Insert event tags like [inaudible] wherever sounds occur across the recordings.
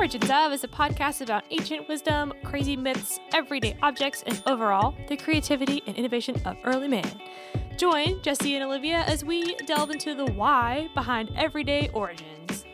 Origins of is a podcast about ancient wisdom, crazy myths, everyday objects, and overall, the creativity and innovation of early man. Join Jesse and Olivia as we delve into the why behind everyday origins.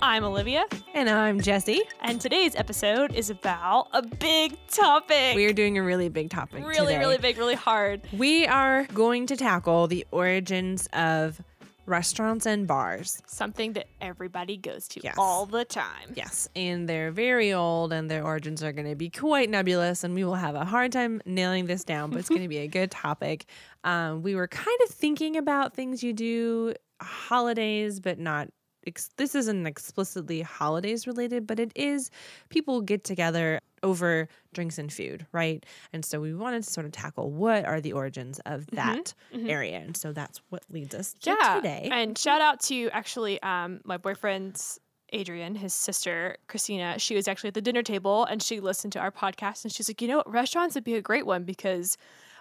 I'm Olivia, And I'm Jesse. and today's episode is about a big topic. We are doing a really big topic. really, today. really big, really hard. We are going to tackle the origins of restaurants and bars. Something that everybody goes to Yes. all the time. Yes, and they're very old, and their origins are going to be quite nebulous, and we will have a hard time nailing this down, but it's going to be a good topic. Um, we were kind of thinking about things you do holidays, but not. Ex- this isn't explicitly holidays related, but it is people get together over drinks and food, right? And so we wanted to sort of tackle what are the origins of that area, and so that's what leads us to yeah. today. And shout out to actually um, my boyfriend's Adrian, his sister Christina. She was actually at the dinner table and she listened to our podcast and she's like, you know what, restaurants would be a great one because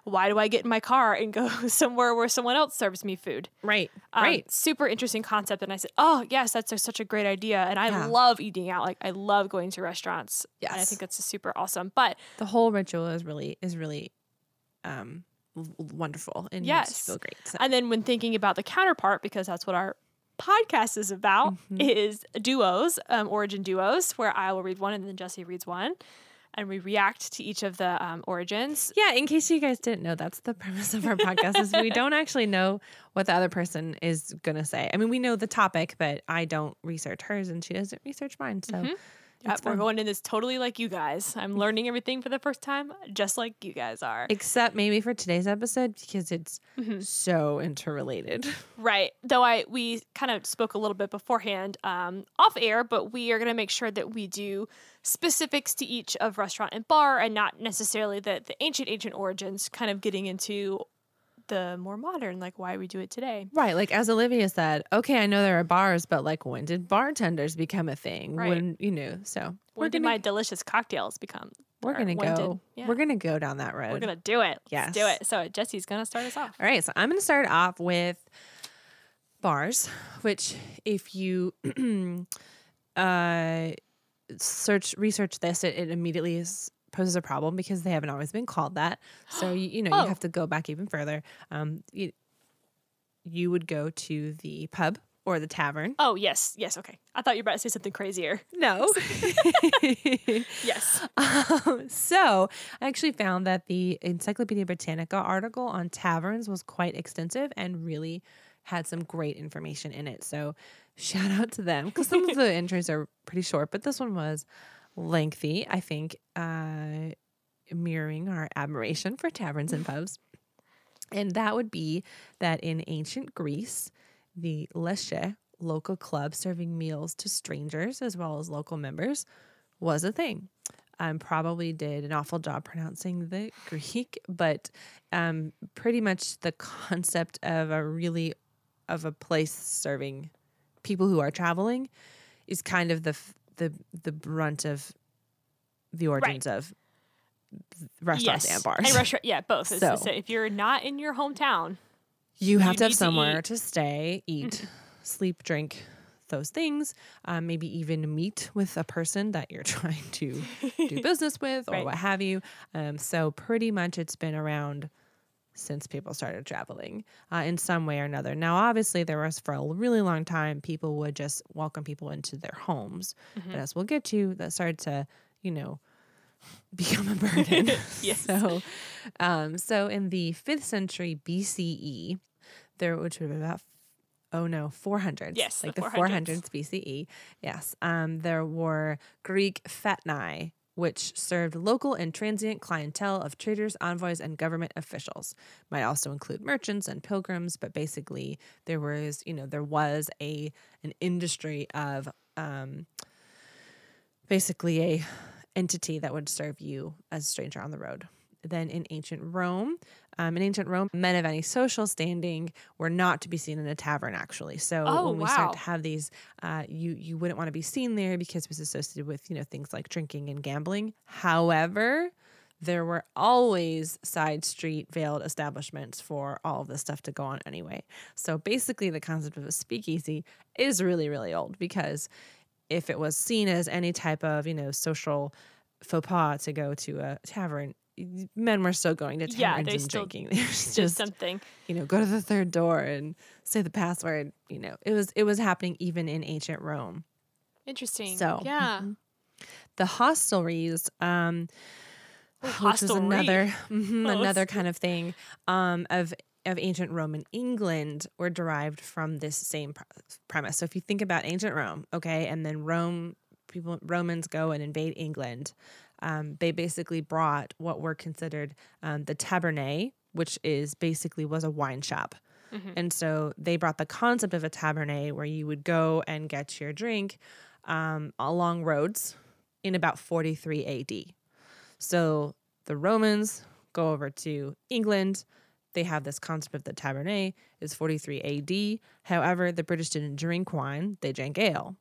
why do I get in my car and go [laughs] somewhere where someone else serves me food? right, Um, right. Super interesting concept. And I said, oh, yes, that's a, such a great idea. And I Yeah. love eating out. Like, I love going to restaurants. And I think that's super awesome. But the whole ritual is really is really um wonderful and Yes. feel great. So, And then when thinking about the counterpart, because that's what our podcast is about, Mm-hmm. is duos, um, origin duos, where I will read one and then Jesse reads one, and we react to each of the um, origins. yeah, in case you guys didn't know, that's the [laughs] premise of our podcast is we don't actually know what the other person is gonna say. I mean, we know the topic, but I don't research hers and she doesn't research mine. So Yep, it's we're going in this totally like you guys. I'm learning everything for the first time, just like you guys are. except maybe for today's episode because it's Mm-hmm. so interrelated. [laughs] Right. Though I we kind of spoke a little bit beforehand um, off air, but we are going to make sure that we do specifics to each of restaurant and bar, and not necessarily the the ancient ancient origins. Kind of getting into the more modern, like why we do it today. Right. Like as Olivia said, okay, I know there are bars, but like when did bartenders become a thing? Right. When you know, so When did my delicious cocktails become? we're gonna go did- yeah. we're gonna go down that road. We're gonna do it. Let's do it. So Jesse's gonna start us off. All right, so I'm going to start off with bars, which if you [clears throat] uh, search research this, it, it immediately is, poses a problem because they haven't always been called that. So you, you know Oh. you have to go back even further. Um, you, you would go to the pub or the tavern. Oh yes, yes. Okay. I thought you were about to say something crazier. No. [laughs] [laughs] Yes. Um, so I actually found that the Encyclopedia Britannica article on taverns was quite extensive and really had some great information in it. So shout out to them because some of the [laughs] entries are pretty short, but this one was lengthy. I think uh, mirroring our admiration for taverns and pubs. And that would be that in ancient Greece, the Lesche local club serving meals to strangers as well as local members was a thing. Um, probably did an awful job pronouncing the Greek, but um, pretty much the concept of a really of a place serving people who are traveling is kind of the the the brunt of the origins of restaurants yes. and bars. And restaurant. Yeah, [laughs] both. To So- if you're not in your hometown, you have You to have need to somewhere to, stay, eat, sleep, drink, those things. Um, maybe even meet with a person that you're [laughs] trying to do [laughs] business with or Right. what have you. Um, so pretty much it's been around since people started traveling uh, in some way or another. Now, obviously, there was for a really long time people would just welcome people into their homes, Mm-hmm. but as we'll get to, that started to, you know, [laughs] become a burden. [laughs] Yes. So, um, so in the fifth century BCE, there which would be about oh no 400s Yes, like the 400s. 400s BCE yes um there were Greek fatni which served local and transient clientele of traders, envoys, and government officials. Might also include merchants and pilgrims, but basically there was, you know, there was a an industry of um, basically a entity that would serve you as a stranger on the road. Then in ancient Rome, um, in ancient Rome, men of any social standing were not to be seen in a tavern. Actually, so Oh, when we wow. start to have these, uh, you you wouldn't want to be seen there because it was associated with you know things like drinking and gambling. However, there were always side street veiled establishments for all of this stuff to go on anyway. So basically, the concept of a speakeasy is really really old because if it was seen as any type of, you know, social faux pas to go to a tavern, men were still going to taverns Yeah, and still drinking. [laughs] Was Just something. you know, go to the third door and say the password. You know, it was it was happening even in ancient Rome. Interesting. So, yeah. mhm. The hostelries, um, Oh, [sighs] which hostelry. another mhm, Oh, [laughs] another kind of thing um, of of ancient Roman England were derived from this same pre- premise. So if you think about ancient Rome, okay, and then Rome people Romans go and invade England, um, they basically brought what were considered um, the tabernae, which is basically was a wine shop. Mhm. And so they brought the concept of a tabernae where you would go and get your drink um, along roads in about 43 AD. So the Romans go over to England. They have this concept of the tabernae is 43 AD. However, the British didn't drink wine, they drank ale.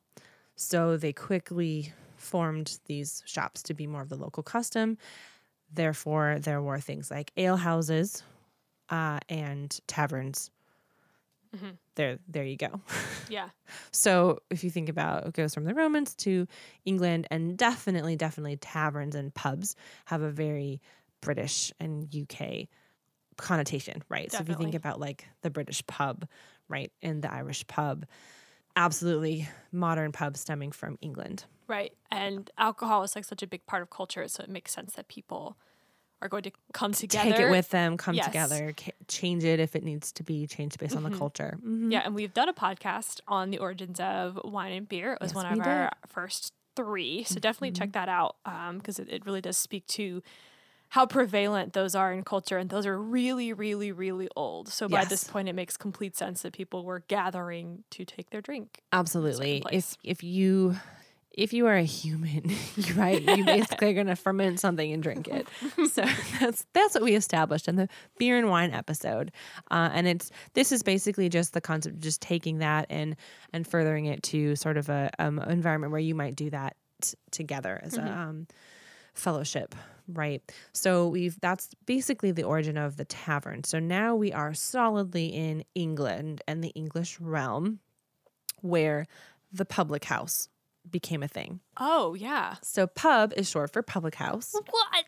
So they quickly formed these shops to be more of the local custom. Therefore, there were things like ale houses uh, and taverns. Mhm. There, there you go. [laughs] Yeah. So if you think about it goes from the Romans to England, and definitely, definitely taverns and pubs have a very British and UK connotation, right? So if you think about like the British pub, right, and the Irish pub, absolutely modern pub stemming from England. Right. And alcohol is like such a big part of culture, so it makes sense that people are going to come together. Take it with them, come Yes. together, change it if it needs to be changed based on the Mhm. culture. Mhm. Yeah, and we've done a podcast on the origins of wine and beer. It was Yes, one of our first three. So definitely Mm-hmm. check that out because it, it really does speak to how prevalent those are in culture. And those are really, really, really old. So by this point, it makes complete sense that people were gathering to take their drink. Absolutely. If if you if you are a human, [laughs] right, you [laughs] basically are going to ferment something and drink it. [laughs] So that's that's what we established in the beer and wine episode, uh, and it's this is basically just the concept of just taking that and and furthering it to sort of a um, environment where you might do that t- together as a um, fellowship right so we've that's basically the origin of the tavern so now we are solidly in england and the english realm where the public house became a thing Oh, yeah. so pub is short for public house What?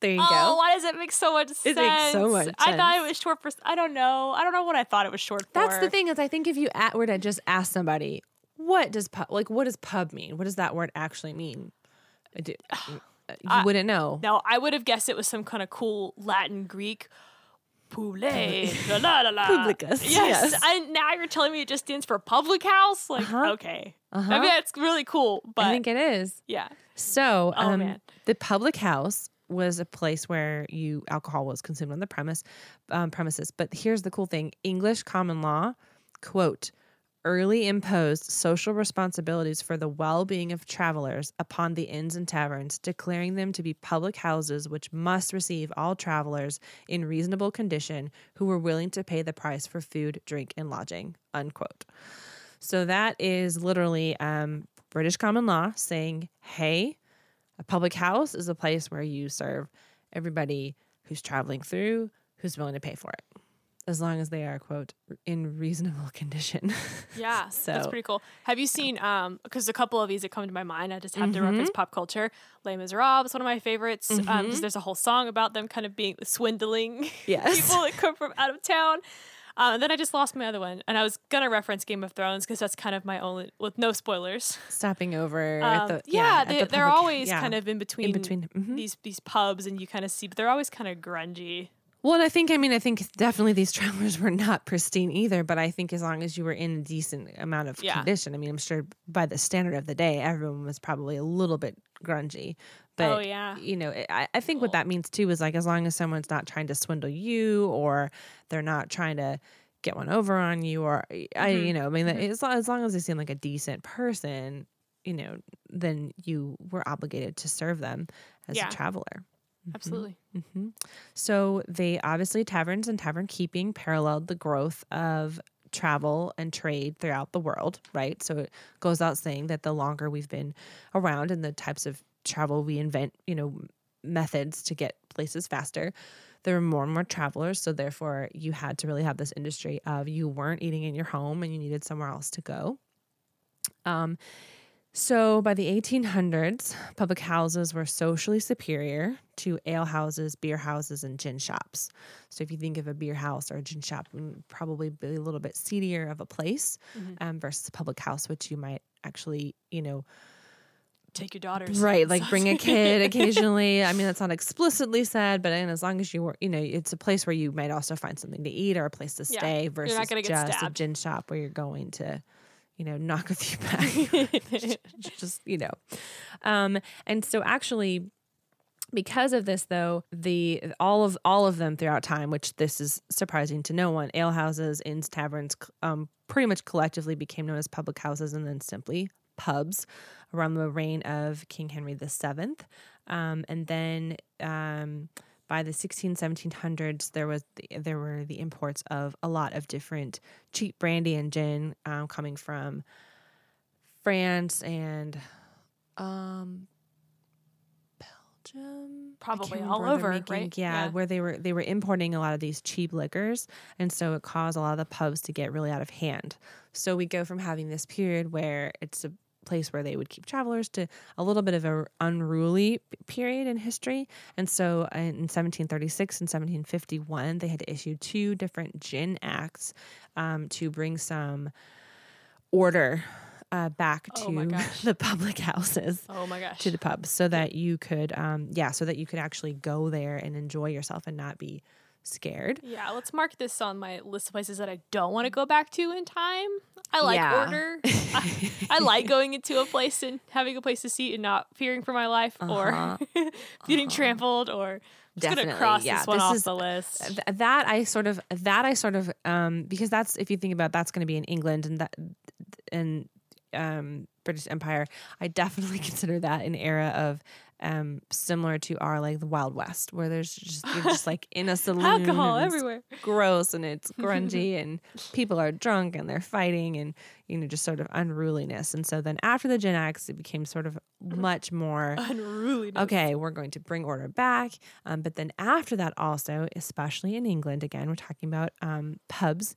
there you oh, go why does it make so much sense? It makes so much I thought it was short for. I don't know. I don't know what I thought it was short for. that's the thing is i think if you at, were to just ask somebody what does pub like what does pub mean what does that word actually mean I do- [sighs] mm. You I- wouldn't know No, I would have guessed it was some kind of cool Latin Greek. Pule, la la la la. Publicus, Yes. yes. And now you're telling me it just stands for public house? Like, Uh-huh. okay. uh-huh. Maybe that's really cool, but i think it is yeah. So, Oh, um, man. the public house was a place where you alcohol was consumed on the premise um, premises. But here's the cool thing: English common law, quote, early imposed social responsibilities for the well-being of travelers upon the inns and taverns, declaring them to be public houses which must receive all travelers in reasonable condition who were willing to pay the price for food, drink, and lodging. Unquote. So that is literally um, British common law saying, hey, a public house is a place where you serve everybody who's traveling through who's willing to pay for it, as long as they are, quote, in reasonable condition. [laughs] Yeah, so that's pretty cool. Have you seen? Um, because a couple of these that come to my mind, I just have to Mm-hmm. reference pop culture. Les Miserables, one of my favorites. Um, there's a whole song about them kind of being swindling [laughs] Yes. people that come from out of town. And then I just lost my other one, and I was gonna reference Game of Thrones because that's kind of my only, with no spoilers. Stopping over. Um, the, yeah, at they, the public- always yeah, kind of in between, in between. mhm. these these pubs, and you kind of see, but they're always kind of grungy. Well, and I think, I mean, I think definitely these [laughs] travelers were not pristine either, but I think as long as you were in a decent amount of Yeah. condition, I mean, I'm sure by the standard of the day, everyone was probably a little bit grungy. But, oh yeah, you know, I, I think what that means too is like as long as someone's not trying to swindle you or they're not trying to get one over on you or I, Mhm. you know, I mean, Mhm. as, long, as long as they seem like a decent person, you know, then you were obligated to serve them as Yeah. a traveler. Absolutely. hmm So they obviously taverns and tavern keeping paralleled the growth of travel and trade throughout the world, right? So it goes out saying that the longer we've been around and the types of travel we invent, you know, methods to get places faster, there were more and more travelers. So therefore, you had to really have this industry of you weren't eating in your home and you needed somewhere else to go. Um, So by the 1800s, public houses were socially superior to ale houses, beer houses, and gin shops. So if you think of a beer house or a gin shop, would probably be a little bit seedier of a place um, versus a public house, which you might actually, you know, Take your daughters. right, like bring a kid [laughs] occasionally. I mean, that's not explicitly said, but and as long as you were, you know, it's a place where you might also find something to eat or a place to Yeah, stay you're versus not gonna get just a gin shop where you're going to, you know, knock a few back. [laughs] [laughs] just you know um and so actually because of this though the all of all of them throughout time which this is surprising to no one alehouses, inns taverns um pretty much collectively became known as public houses and then simply pubs around the reign of king henry VII. um and then um by the 16 1700s there was the, there were the imports of a lot of different cheap brandy and gin um, coming from France and um Belgium Probably all over, right? yeah, Yeah. where they were they were importing a lot of these cheap liquors and so it caused a lot of the pubs to get really out of hand so we go from having this period where it's a place where they would keep travelers to a little bit of an unruly period in history and so uh, in 1736 and 1751 they had issued two different gin acts um, to bring some order uh, back Oh to [laughs] gosh. the public houses Oh my gosh. to the pubs, so that you could um yeah so that you could actually go there and enjoy yourself and not be scared yeah, let's mark this on my list of places that I don't want to go back to in time. I like Yeah. order. I, I like going into a place and having a place to see and not fearing for my life Uh-huh. or [laughs] getting trampled or just gonna Definitely, cross yeah, this one this off is- the list. Th- that i sort of that i sort of um because that's if you think about that's going to be in england and that and um british empire i definitely [laughs] consider that an era of um similar to our like the wild west where there's just you're just like in a [laughs] saloon Alcohol everywhere. gross and it's [laughs] grungy and people are drunk and they're fighting and you know just sort of unruliness and so then after the gin acts it became sort of much more Unruly. okay we're going to bring order back um, but then after that also especially in england again we're talking about um, pubs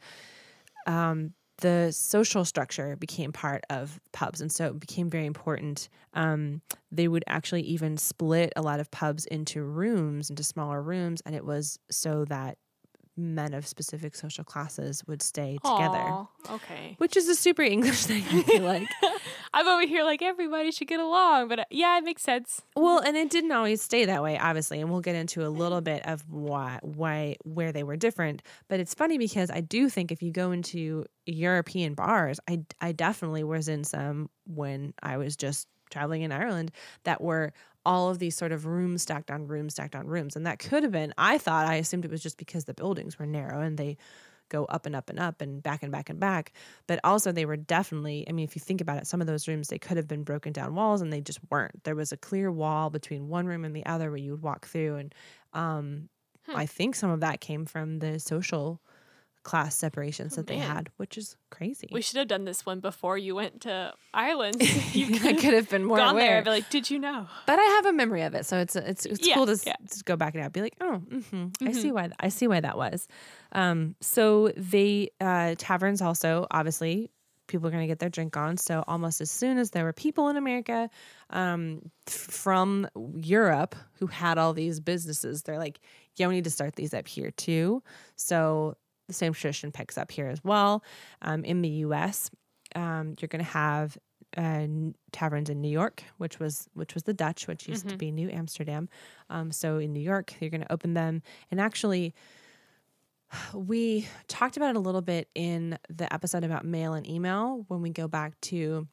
um, the social structure became part of pubs and so it became very important um, they would actually even split a lot of pubs into rooms into smaller rooms and it was so that men of specific social classes would stay together Okay. which is a super [laughs] english thing i feel like [laughs] I'm over here like everybody should get along, but uh, yeah, it makes sense. Well, and it didn't always stay that way, obviously, and we'll get into a little bit of why, why, where they were different. But it's funny because I do think if you go into European bars, I, I definitely was in some when I was just traveling in Ireland that were all of these sort of rooms stacked on rooms stacked on rooms, and that could have been. I thought I assumed it was just because the buildings were narrow and they go up and up and up and back and back and back. But also, they were definitely, I mean, if you think about it, some of those rooms, they could have been broken down walls and they just weren't. There was a clear wall between one room and the other where you would walk through. And um, Hmm. I think some of that came from the social class separations that they had, which is crazy. We should have done this one before you went to [laughs] Ireland. you I could have been more gone there aware. and be like, did you know? but I have a memory of it, so it's it's it's Yeah, cool to, yeah. to go back and out, be like, oh, hmm I see why th- I see why that was. Um, so they uh, taverns also obviously people are going to get their drink on. So almost as soon as there were people in America um, from Europe who had all these businesses, they're like, yeah, we need to start these up here too. So the same tradition picks up here as well. Um, in the U.S., um, you're going to have uh, taverns in New York, which was which was the Dutch, which used to be New Amsterdam. Um, so in New York, you're going to open them, and actually, [sighs] we talked about it a little bit in the episode about mail and email when we go back to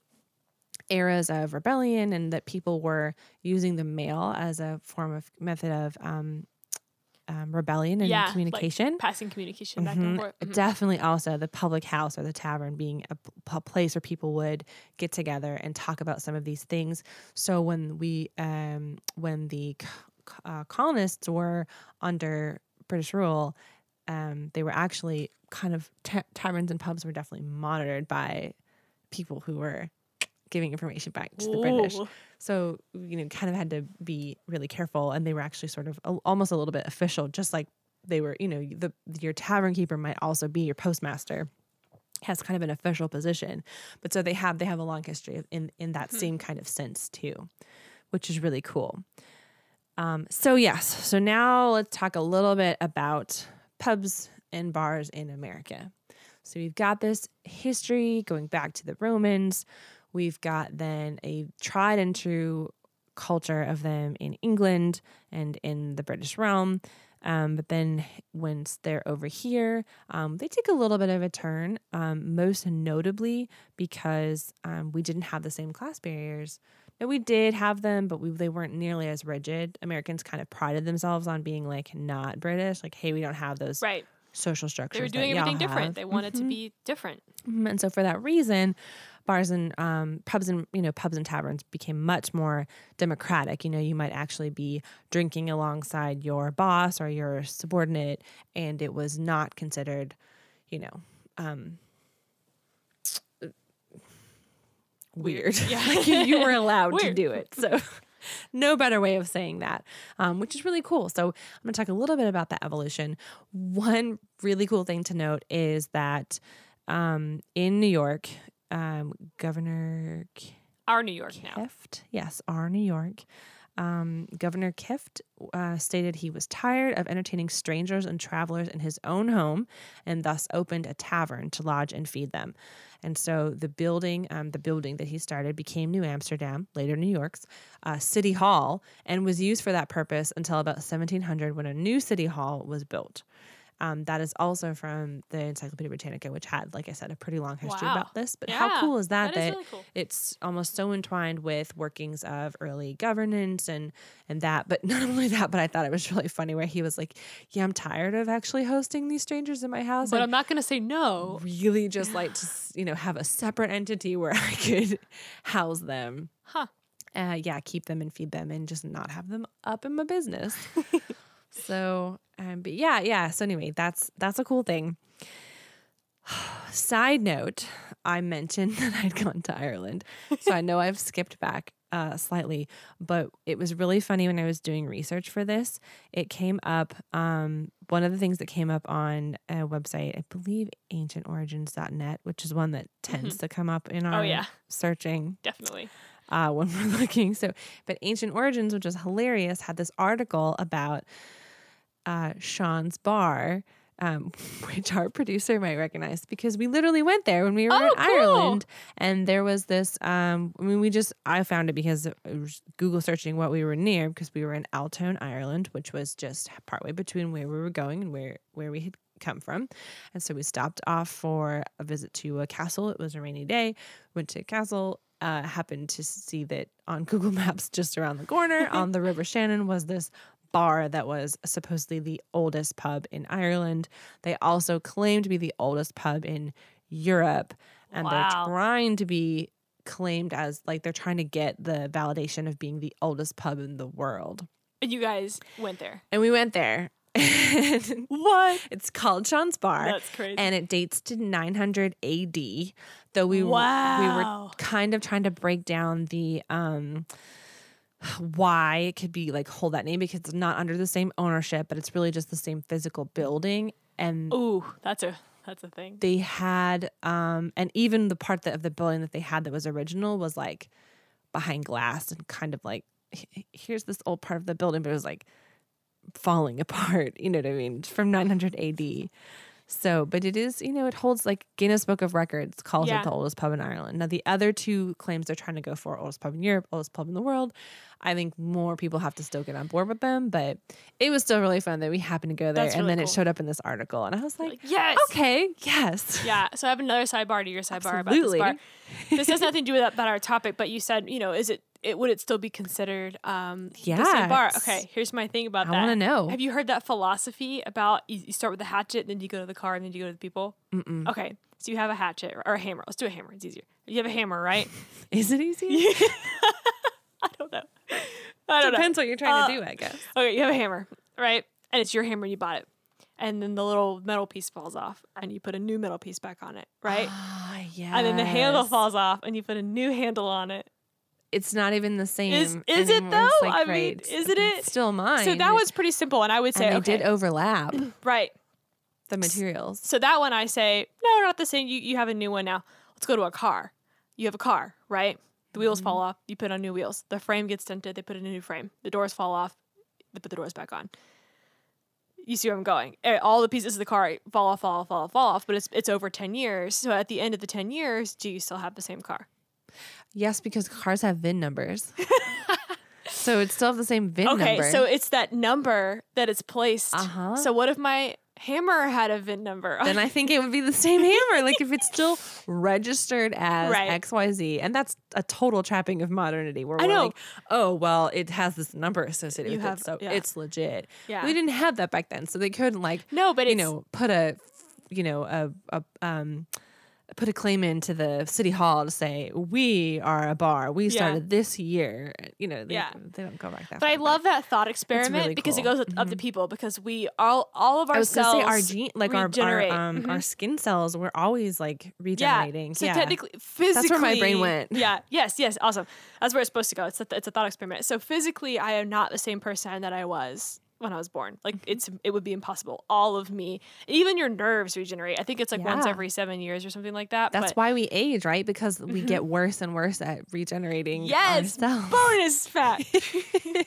eras of rebellion and that people were using the mail as a form of method of um, um, rebellion and yeah, like communication. passing communication back Mhm. and forth. Mhm. Definitely also the public house or the tavern being a place where people would get together and talk about some of these things. So when we, um, when the uh, colonists were under British rule, um, they were actually kind of ta- taverns and pubs were definitely monitored by people who were giving information back to the British. So, you know, kind of had to be really careful. And they were actually sort of a, almost a little bit official, just like they were, you know, the your tavern keeper might also be your postmaster. has kind of an official position. But so they have they have a long history of, in in that same kind of sense too, which is really cool. Um, so yes, so now let's talk a little bit about pubs and bars in America. So we've got this history going back to the Romans. We've got then a tried and true culture of them in England and in the British realm. Um, but then once they're over here, um, they take a little bit of a turn, um, most notably because um, we didn't have the same class barriers. No, we did have them, but we, they weren't nearly as rigid. Americans kind of prided themselves on being like not British, like, hey, we don't have those Right. Social structures. They were doing everything different. have. They wanted to Mhm. be different. Mhm. And so for that reason, bars and um, pubs and you know pubs and taverns became much more democratic. You know, you might actually be drinking alongside your boss or your subordinate, and it was not considered, you know, um, weird. Yeah. [laughs] like you, you were allowed to do it. So. [laughs] No better way of saying that, um, which is really cool. So, I'm going to talk a little bit about that evolution. One really cool thing to note is that um, in New York, um, Governor Our New York now. Kieft, yes, our New York, um, Governor Kieft uh, stated he was tired of entertaining strangers and travelers in his own home and thus opened a tavern to lodge and feed them. And so the building, um, the building that he started became New Amsterdam, later New York's uh, City Hall, and was used for that purpose until about 1700 when a new City Hall was built. Um, that is also from the Encyclopedia Britannica, which had, like I said, a pretty long history Wow. about this. But how cool is that? That is really cool. it's almost so entwined with workings of early governance and and that but [laughs] not only that but i thought it was really funny where he was like yeah i'm tired of actually hosting these strangers in my house But I'm not going to say no. really just like to [sighs] you know have a separate entity where [laughs] i could house them Huh. uh, yeah keep them and feed them and just not have them up in my business [laughs] so um but yeah yeah so anyway that's that's a cool thing [sighs] side note i mentioned [laughs] that i'd gone to ireland so i know i've skipped back uh, slightly but it was really funny when i was doing research for this it came up um, one of the things that came up on a website i believe ancientorigins.net which is one that tends to come up in our Oh, yeah. searching Definitely. uh, [laughs] when we're looking. So, but Ancient Origins, which is hilarious, had this article about uh, Sean's Bar, um, [laughs] which our producer might recognize because we literally went there when we were Oh, in cool. Ireland. And there was this, um, I mean, we just, I found it because I was Google searching what we were near because we were in Athlone, Ireland, which was just partway between where we were going and where, where we had come from. And so we stopped off for a visit to a castle. It was a rainy day, went to a castle, uh, happened to see that on Google [laughs] Maps, just around the corner on the [laughs] River Shannon, was this bar that was supposedly the oldest pub in Ireland. They also claim to be the oldest pub in Europe, and Wow. they're trying to be claimed as like they're trying to get the validation of being the oldest pub in the world. And you guys went there. And we went there. [laughs] What? it's called Sean's Bar That's crazy. and it dates to 900 AD. Though we w- we were kind of trying to break down the um why it could be like hold that name because it's not under the same ownership, but it's really just the same physical building. And Ooh, that's a that's a thing. they had um and even the part that, of the building that they had that was original was like behind glass and kind of like here's this old part of the building, but it was like falling [laughs] apart. You know what I mean? From 900 AD. So, but it is, you know, it holds like Guinness Book of Records calls Yeah. it the oldest pub in Ireland. Now, the other two claims they're trying to go for oldest pub in Europe, oldest pub in the world. I think more people have to still get on board with them, but it was still really fun that we happened to go there. That's and really then it showed up in this article, and I was like, Like, yes. okay, yes. Yeah. So I have another sidebar to your sidebar Absolutely. about this bar. This has nothing to do with that, about our topic, but you said, you know, is it, it would it still be considered um the same bar? Okay, here's my thing about I that. want to know. Have you heard that philosophy about you, you start with the hatchet, and then you go to the car, and then you go to the people? Mm-mm. Okay, so you have a hatchet or a hammer. Let's do a hammer. It's easier. You have a hammer, right? [laughs] Is it easy? [laughs] I don't know. I don't know. Depends what you're trying to Uh, do, I guess. Okay, you have a hammer, right? And it's your hammer. You bought it, and then the little metal piece falls off, and you put a new metal piece back on it, right? Ah, yeah. And then the handle falls off, and you put a new handle on it. It's not even the same. Is- is it though? like, I mean, isn't it's it? Still mine. So that was pretty simple, and I would say, and they okay, did overlap. [clears throat] right. the materials. So that one I say, no, not the same. You you have a new one now. Let's go to a car. You have a car, right? The wheels fall off. You put on new wheels. The frame gets dented. They put in a new frame. The doors fall off. They put the doors back on. You see where I'm going? Eh, All the pieces of the car fall off, fall off, fall off, fall off. But it's it's over ten years. So at the end of the ten years, do you still have the same car? Yes, because cars have VIN numbers. [laughs] so it's still have the same VIN Okay, number. Okay, so it's that number that it's placed. Uh-huh. So what if my hammer had a VIN number? [laughs] then I think it would be the same hammer. Like if it's still registered as Right. XYZ. And that's a total trapping of modernity where I we're know. like, oh, well, it has this number associated You with have- it. So yeah. it's legit. Yeah. We didn't have that back then. So they couldn't like, no, but you know, put a, you know, a, a, um, put a claim into the city hall to say we are a bar. We Yeah. started this year. You know, they, Yeah. they don't go back that But I love that thought experiment really because it cool. goes with, of the people because we all all of our I was cells say our gene, like our our, um, our Mhm. skin cells, we're always like regenerating. yeah. So yeah. technically, physically, that's where my brain went. [laughs] Yeah. Yes. Yes. Awesome. That's where it's supposed to go. It's a, it's a thought experiment. So physically, I am not the same person that I was when I was born. Like Mm-hmm. it's it would be impossible. All of me, even your nerves regenerate. I think it's like once every seven years or something like that. That's but why we age, right? Because we get worse and worse at regenerating yes, ourselves. bonus fact.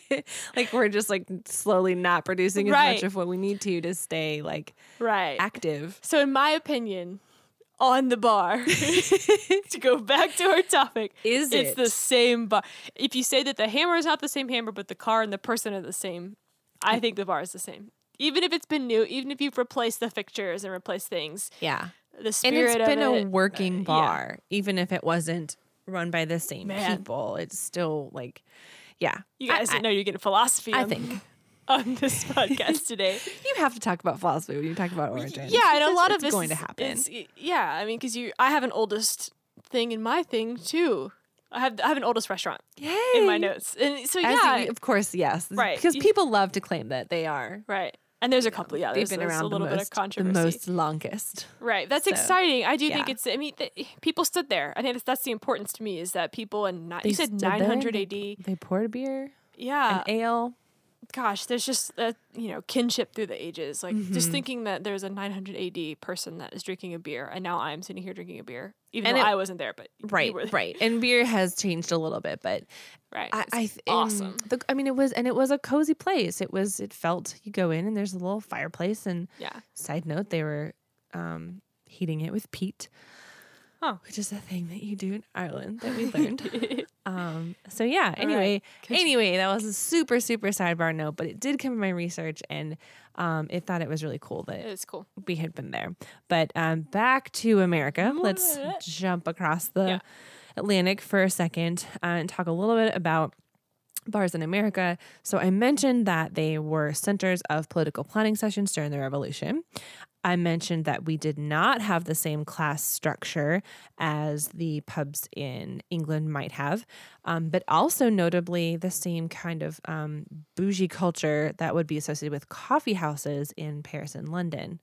[laughs] like we're just like slowly not producing as Right. much of what we need to to stay like right. active. So, in my opinion, on the bar, [laughs] to go back to our topic, Is it's it? the same bar. If you say that the hammer is not the same hammer, but the car and the person are the same, I think the bar is the same. Even if it's been new, even if you've replaced the fixtures and replaced things, Yeah. the spirit And it's been of a working uh, yeah. bar, even if it wasn't run by the same Man. people. It's still like, yeah. You guys I, didn't know you're getting philosophy. I on, think [laughs] on this podcast today. [laughs] you have to talk about philosophy when you talk about origins. Yeah, and a lot of it's this going to happen. yeah, I mean, because you, I have an oldest thing in my thing too. I have I have an oldest restaurant Yay! in my notes, and so As yeah, you- of course, yes. Right. Because people love to claim that they are. right. And there's a couple, yeah. They've There's, been around a little the bit of controversy. the most longest. Right. That's So, exciting. I do think it's. I mean, th- people stood there. I think that's, that's the importance to me is that people and not. They you said stood there and 900 AD. They poured beer, Yeah. an ale. Gosh, there's just that you know kinship through the ages. Like just Mhm. thinking that there's a 900 AD person that is drinking a beer, and now I'm sitting here drinking a beer, even And though it- I wasn't there. But you Right, were there. right. And beer has changed a little bit, but [laughs] right. I, I awesome. The, I mean, it was, and it was a cozy place. It was, it felt you go in and there's a little fireplace. And yeah. side note, they were um, heating it with peat, Oh. which is a thing that you do in Ireland that we [laughs] learned. um, so yeah. Anyway, Good. anyway, that was a super super sidebar note, but it did come in my research, and um, it thought it was really cool that It's cool. we had been there. But um, back to America. Let's jump across the Yeah. Atlantic for a second uh, and talk a little bit about bars in America. So I mentioned that they were centers of political planning sessions during the Revolution. I mentioned that we did not have the same class structure as the pubs in England might have, um, but also notably the same kind of um, bougie culture that would be associated with coffee houses in Paris and London.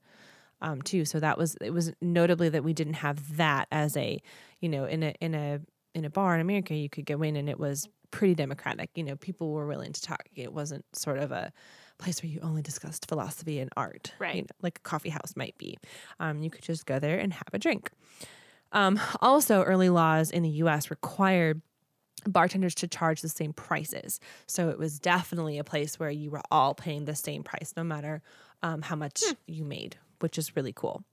Um, too, so that was it was notably that we didn't have that as a, you know, in a in a in a bar in America, you could go in and it was pretty democratic. You know, people were willing to talk. It wasn't sort of a place where you only discussed philosophy and art, Right. You know, like a coffee house might be. Um, you could just go there and have a drink. Um, also, early laws in the U.S. required bartenders to charge the same prices. So it was definitely a place where you were all paying the same price, no matter um, how much you made, which is really cool.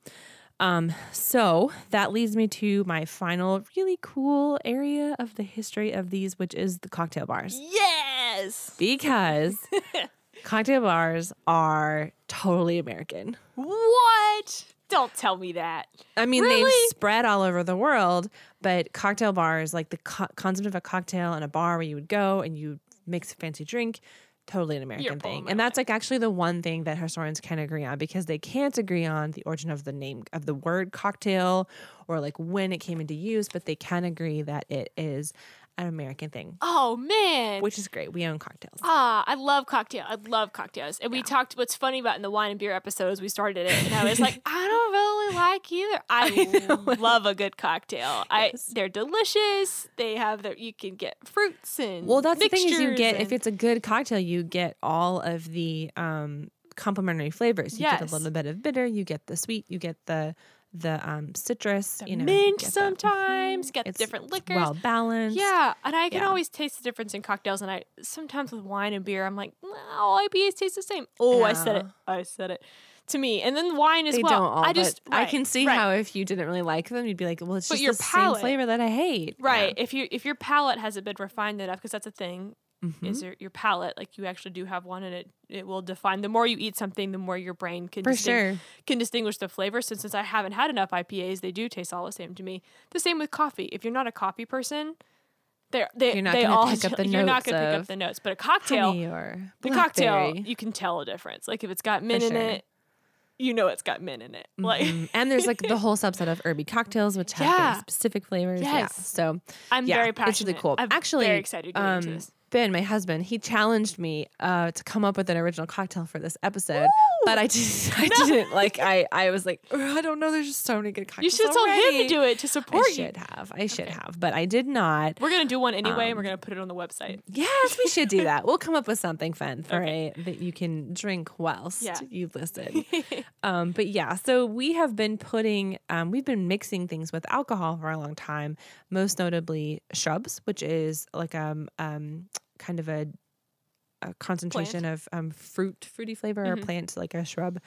Um, so that leads me to my final really cool area of the history of these, which is the cocktail bars. Yes. Because [laughs] cocktail bars are totally American. What? Don't tell me that. I mean, Really? they've spread all over the world, but cocktail bars, like the co- concept of a cocktail and a bar where you would go and you mix a fancy drink, totally an American blowing thing. And that's like actually the one thing that historians can agree on because they can't agree on the origin of the name of the word cocktail or like when it came into use, but they can agree that it is an American thing, Oh man. which is great. We own cocktails. Ah, I love cocktail. I love cocktails. And we talked what's funny about in the wine and beer episode episodes, we started it and I was [laughs] like, I don't really like either. [laughs] I, love a good cocktail. I they're delicious. They have their you can get fruits and Well, that's the thing is you get if it's a good cocktail, you get all of the um complementary flavors. You get a little bit of bitter, you get the sweet, you get the the um citrus, The you know, mint get sometimes, Mhm. get It's- different liquors. well balanced. Yeah, and I can Yeah. always taste the difference in cocktails, and I sometimes with wine and beer, I'm like, no, all IPAs taste the same. Oh, I said it. I said it. To me, and then wine as They well. don't all, I just but I can see right, how if you didn't really like them, you'd be like, well, it's But just your the palate- same flavor that I hate. right. If you if your palate hasn't been refined enough, because that's a thing, Mhm. is your your palate like you actually do have one, and it it will define. The more you eat something, the more your brain can For distin- sure. can distinguish the flavors. So since I haven't had enough IPAs, they do taste all the same to me. The same with coffee. If you're not a coffee person, they're they You're not they gonna all pick up the you're not gonna pick up the notes. But a cocktail, the cocktail, you can tell a difference. Like if it's got mint in it, you know it's got mint in it. Like Mhm. [laughs] and there's like the whole subset of herby cocktails, which have Yeah. specific flavors. Yeah. So I'm yeah, very passionate. It's really cool. I'm Actually, very excited to um, this. Ben, my husband, he challenged me uh, to come up with an original cocktail for this episode, but I didn't. [laughs] I didn't like. I I was like, "Ugh, [laughs] I don't know. There's just so many good cocktails. You should tell him to do it to support I you. should have. I should Okay. have, but I did not. We're gonna do one anyway, and Um, we're gonna put it on the website. Yes, we should do that. [laughs] We'll come up with something fun for Okay. a that you can drink whilst Yeah. you listen. um, but yeah, so we have been putting, um, we've been mixing things with alcohol for a long time. Most notably, shrubs, which is like um, um kind of a, a concentration of um, fruit, fruity flavor or Mhm. plant, like a shrub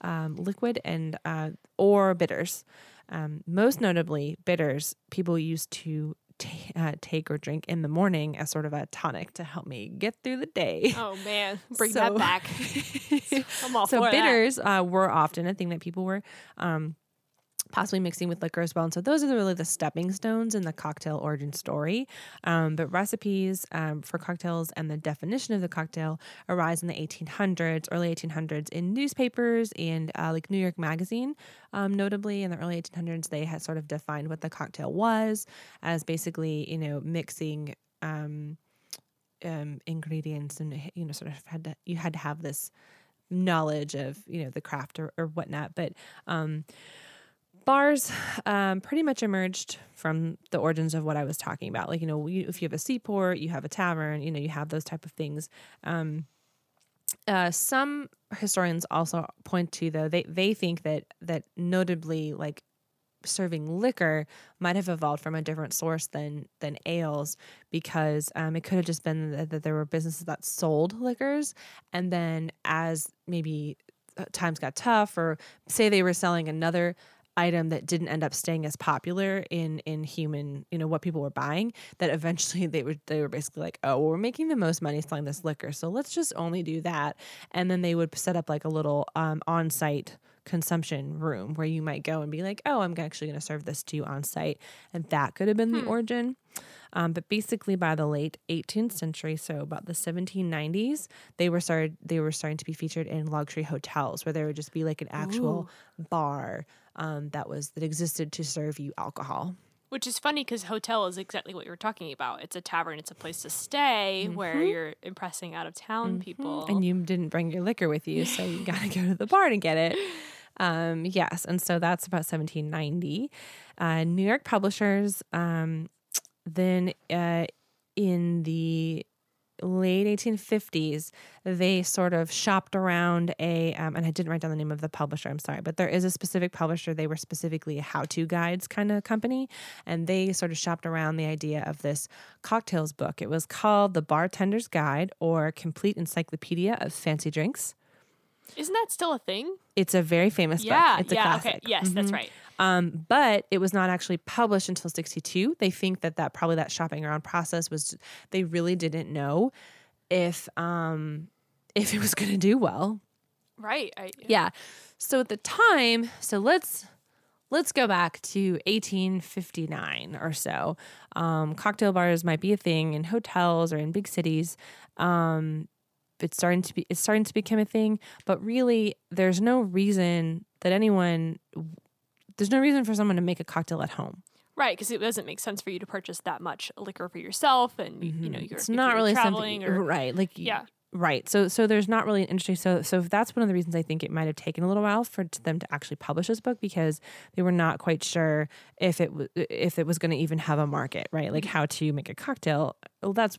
um, liquid, and uh, or bitters. Um, most notably, bitters people used to ta uh, take or drink in the morning as sort of a tonic to help me get through the day. oh man, [laughs] bring So- that back. [laughs] I'm all so for that. bitters uh, were often a thing that people were um, possibly mixing with liquor as well. And so those are really the stepping stones in the cocktail origin story. Um, but recipes um, for cocktails and the definition of the cocktail arise in the 1800s, early 1800s in newspapers and uh, like New York Magazine. Um, notably, in the early 1800s, they had sort of defined what the cocktail was as basically, you know, mixing. Um, um, ingredients and you know sort of had to you had to have this knowledge of you know the craft or, or whatnot but um bars um pretty much emerged from the origins of what i was talking about. Like you know if you have a seaport you have a tavern you know you have those type of things. Um uh, some historians also point to though they they think that that notably like serving liquor might have evolved from a different source than than ales because um, it could have just been that, that there were businesses that sold liquors and then as maybe uh, times got tough or say they were selling another item that didn't end up staying as popular in in human you know what people were buying that eventually [laughs] they were they were basically like oh well, we're making the most money selling this liquor so let's just only do that. And then they would set up like a little um, on-site consumption room where you might go and be like oh i'm actually going to serve this to you on site and that could have been the Hmm. origin. Um, but basically by the late 18th century so about the 1790s they were started they were starting to be featured in luxury hotels where there would just be like an actual bar um, that was that existed to serve you alcohol Which is funny because hotel is exactly what you were talking about. It's a tavern. It's a place to stay where Mhm. you're impressing out of town people. and you didn't bring your liquor with you so you got to go to the bar to get it [laughs] um, yes and so that's about 1790 uh, new york publishers um, then uh, in the late 1850s they sort of shopped around a um, and i didn't write down the name of the publisher i'm sorry but there is a specific publisher. They were specifically a how-to guides kind of company and they sort of shopped around the idea of this cocktails book. It was called the bartender's guide or complete encyclopedia of fancy drinks Isn't that still a thing? it's a very famous yeah. book it's a yeah. classic Okay. Yes, that's Mhm. right. um, but it was not actually published until 62 they think that that probably that shopping around process was they really didn't know if um if it was [laughs] going to do well Right. I, yeah so at the time so let's let's go back to 1859 or so um, cocktail bars might be a thing in hotels or in big cities um, it's starting to be it's starting to become a thing but really there's no reason that anyone there's no reason for someone to make a cocktail at home Right, because it doesn't make sense for you to purchase that much liquor for yourself, and you know Mhm. you're it's not you're really traveling something or right like yeah, Right. So so there's not really an industry. So so that's one of the reasons I think it might have taken a little while for them to actually publish this book because they were not quite sure if it w- if it was going to even have a market, right? Like how to make a cocktail. Well, that's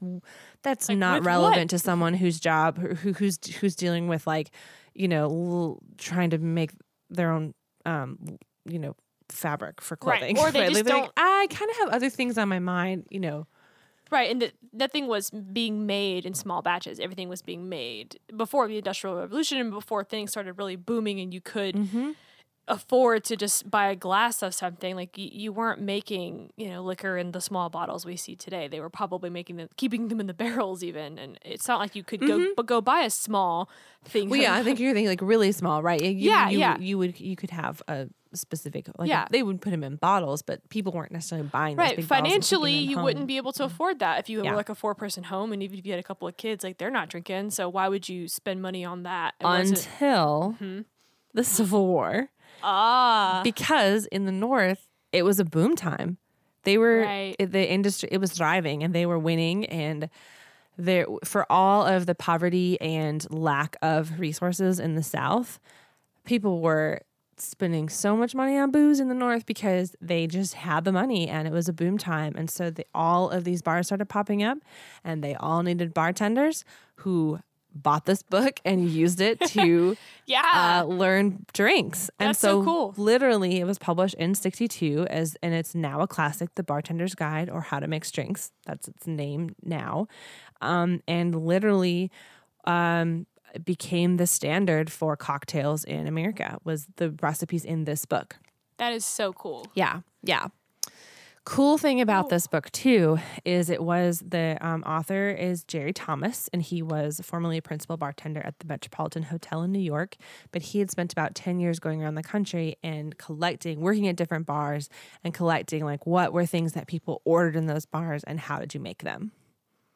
that's Like, not relevant what? to someone whose job who, who's who's dealing with like, you know, l- trying to make their own um you know fabric for Right. clothing. Or [laughs] they Right? just Like, they're like, don't- I kind of have other things on my mind, you know. Right, and the, nothing was being made in small batches. Everything was being made before the Industrial Revolution and before things started really booming, and you could Mm-hmm. Afford to just buy a glass of something. Like you, you weren't making, you know, liquor in the small bottles we see today. They were probably making them, keeping them in the [laughs] barrels even, and it's not like you could go, mm-hmm. but go buy a small thing. Well, yeah, I think [laughs] you're thinking like really small, right? You, Yeah, you, yeah. You would you could have a specific like Yeah. they would put them in bottles, but people weren't necessarily buying those Right, big bottles and taking financially, you home. wouldn't be able to afford that if you Yeah. were like a four-person home, and even if you had a couple of kids, like they're not drinking. So why would you spend money on that? Until mm-hmm. the Civil War ah, because in the North it was a boom time. They were Right. the industry it was thriving and they were winning and there for all of the poverty and lack of resources in the South, people were spending so much money on booze in the North because they just had the money and it was a boom time. And so they, all of these bars started popping up and they all needed bartenders who bought this book and used it to [laughs] yeah, uh, learn drinks. And That's so so, cool. literally, it was published in 62 as, and it's now a classic, The Bartender's Guide or How to Mix Drinks. That's its name now. Um, and literally, um, became the standard for cocktails in America was the recipes in this book. that is so cool. Yeah, yeah. Cool thing about this book too is it was the um, author is Jerry Thomas, and he was formerly a principal bartender at the Metropolitan Hotel in New York. But he had spent about ten years going around the country and collecting, working at different bars, and collecting like what were things that people ordered in those bars and how did you make them,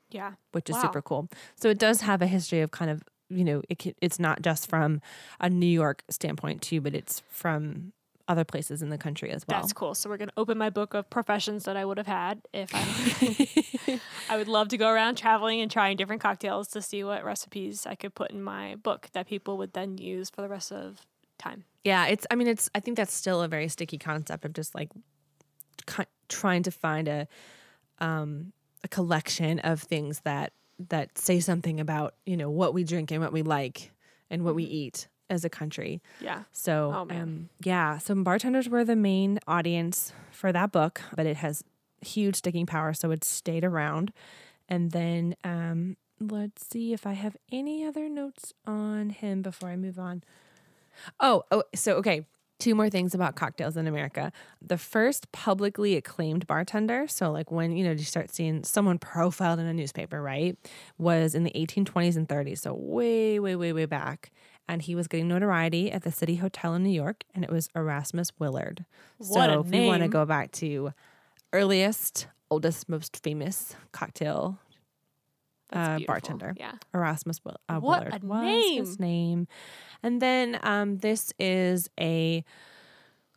Yeah, which is Wow. super cool. So it does have a history of kind of you know it, it's not just from a New York standpoint too, but it's from other places in the country as well. that's cool. So we're gonna open my book of professions that I would have had if I. [laughs] I would love to go around traveling and trying different cocktails to see what recipes I could put in my book that people would then use for the rest of time. Yeah, it's. I mean, it's. I think that's still a very sticky concept of just like trying to find a um a collection of things that that say something about you know what we drink and what we like and what we eat as a country. Yeah. So, Oh, um, yeah, so bartenders were the main audience for that book, but it has huge sticking power, so it stayed around. And then um, let's see if I have any other notes on him before I move on. Oh, oh, so okay. Two more things about cocktails in America. The first publicly acclaimed bartender, so like when you know you start seeing someone profiled in a newspaper, right, was in the 1820s and 30s, so way, way, way, way back. And he was getting notoriety at the City Hotel in New York, and it was Erasmus Willard. What so if you want to go back to earliest, oldest, most famous cocktail uh, bartender. Yeah. Erasmus Will- uh, What Willard a was name. his name. And then um, this is a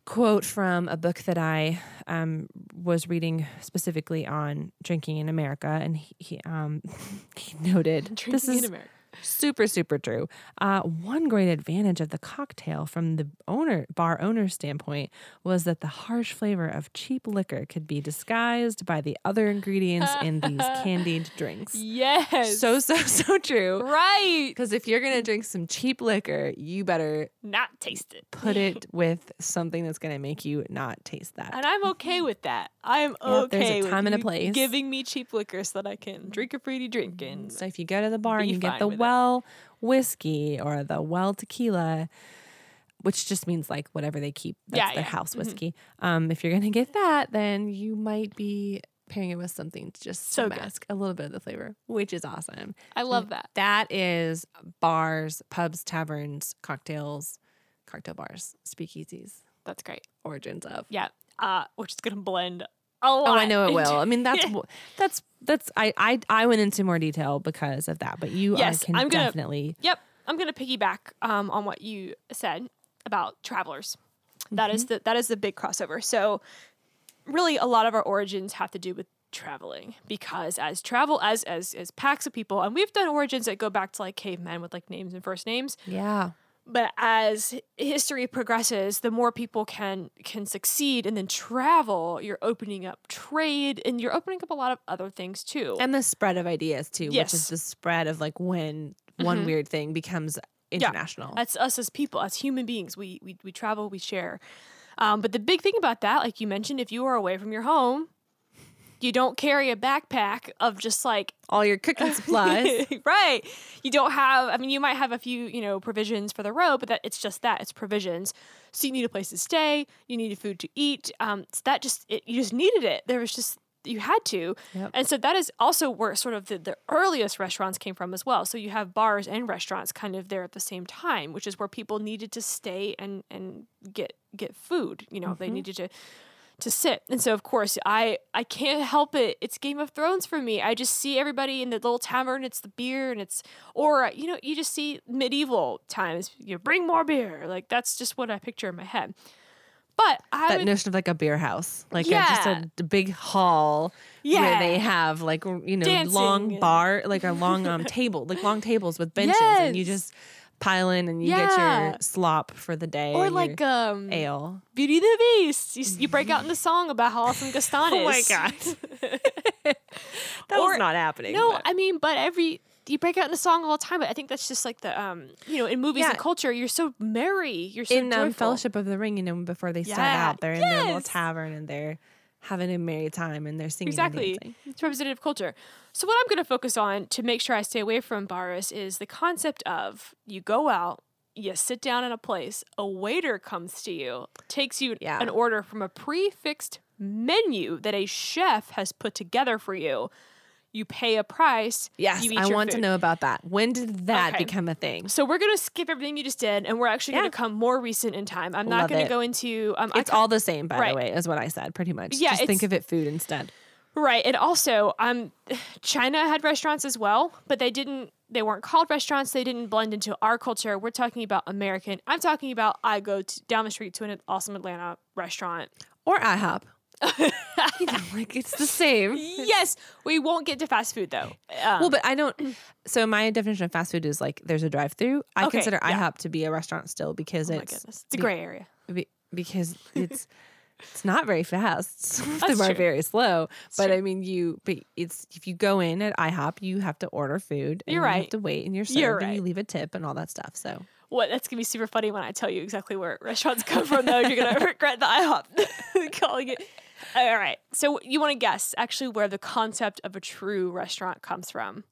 quote from a book that I um, was reading specifically on drinking in America, and he, he, um, [laughs] he noted Drinking this is in America. Super super true. Uh, one great advantage of the cocktail from the owner bar owner's standpoint was that the harsh flavor of cheap liquor could be disguised by the other ingredients in these [laughs] candied drinks. Yes. So so so true. right. Because if you're gonna drink some cheap liquor, you better Not taste it. put it with something that's gonna make you not taste that. And I'm okay with that. I'm Yeah, there's a okay with time and a place. giving me cheap liquor so that I can drink a fruity drink and So if you go to the bar and you get the. Well whiskey or the well tequila, which just means like whatever they keep, that's Yeah, their yeah. house Mhm. whiskey. Um, if you're gonna get that, then you might be pairing it with something to just So good. mask a little bit of the flavor, which is awesome. I love that. That is bars, pubs, taverns, cocktails, cocktail bars, speakeasies, That's great. origins of. Yeah. Uh, which is gonna blend a lot. Oh, I know it [laughs] will. I mean, that's Yeah. [laughs] that's that's I I I went into more detail because of that, but you Yes, uh, can I'm gonna- definitely Yep. I'm gonna piggyback um, on what you said about travelers. That Mm-hmm. is the that is the big crossover. So really a lot of our origins have to do with traveling because as travel as as as packs of people and we've done origins that go back to like cavemen with like names and first names Yeah. But as history progresses the more people can can succeed and then travel you're opening up trade and you're opening up a lot of other things too And the spread of ideas too, which Yes. is the spread of like when one Mhm. weird thing becomes international. That's us as people, as human beings. We we we travel, we share. Um, but the big thing about that, like you mentioned, if you are away from your home, you don't carry a backpack of just like All your cooking [laughs] supplies. right. You don't have. I mean, you might have a few, you know, provisions for the road, but that it's just that it's provisions. So you need a place to stay. You need food to eat. Um, so that just it, you just needed it. There was just you had to, Yep. and so that is also where sort of the, the earliest restaurants came from as well. So you have bars and restaurants kind of there at the same time, which is where people needed to stay and and get get food. You know, they needed to to sit. And so of course I I can't help it. It's Game of Thrones for me. I just see everybody in the little tavern, it's the beer and it's or you know, you just see medieval times, you bring more beer. Like that's just what I picture in my head. But I that would, notion of like a beer house, like a, just a big hall yeah. where they have like you know Dancing long and- bar, like a long um table, like long tables with benches, and you just pile in and you get your slop for the day or like um ale. Beauty and the Beast. You, you break out in the song about how awesome [laughs] Gaston is. Oh my God. [laughs] That Or- was not happening. No, but- I mean, but every you break out in a song all the time. But I think that's just like the um, you know, in movies Yeah. and culture, you're so merry. You're so in um. Fellowship of the Ring, you know, before they start Yeah. out, they're in their little tavern and they're having a merry time and they're singing Exactly. It's representative culture. So what I'm going to focus on to make sure I stay away from bars is the concept of you go out, you sit down in a place, a waiter comes to you, takes you Yeah. an order from a prefixed menu that a chef has put together for you. You pay a price. Yes, I want to know about that. When did that Okay. become a thing? So we're gonna skip everything you just did, and we're actually Yeah. gonna come more recent in time. I'm not Love gonna it. go into. Um, It's ca- all the same, by Right. the way, is what I said, pretty much. Yeah, Just think of it food instead. Right, and also, um, [sighs] China had restaurants as well, but they didn't. They weren't called restaurants. They didn't blend into our culture. We're talking about American. I'm talking about I go to, down the street to an awesome Atlanta restaurant. Or IHOP. [laughs] you know, like it's the same. yes, we won't get to fast food though. Um, Well, but I don't. So my definition of fast food is like there's a drive-through. I Okay, consider yeah. IHOP to be a restaurant still because oh it's it's a gray area. be- because it's it's not very fast. [laughs] Some of That's them are very slow. but true. I mean, you but it's if you go in at IHOP, you have to order food. And You're right. You have to wait, and you're served, You're and you leave a tip and all that stuff. So What? That's gonna be super funny when I tell you exactly where restaurants come from. Though you're gonna [laughs] regret the IHOP calling it. All right. So you want to guess actually where the concept of a true restaurant comes from?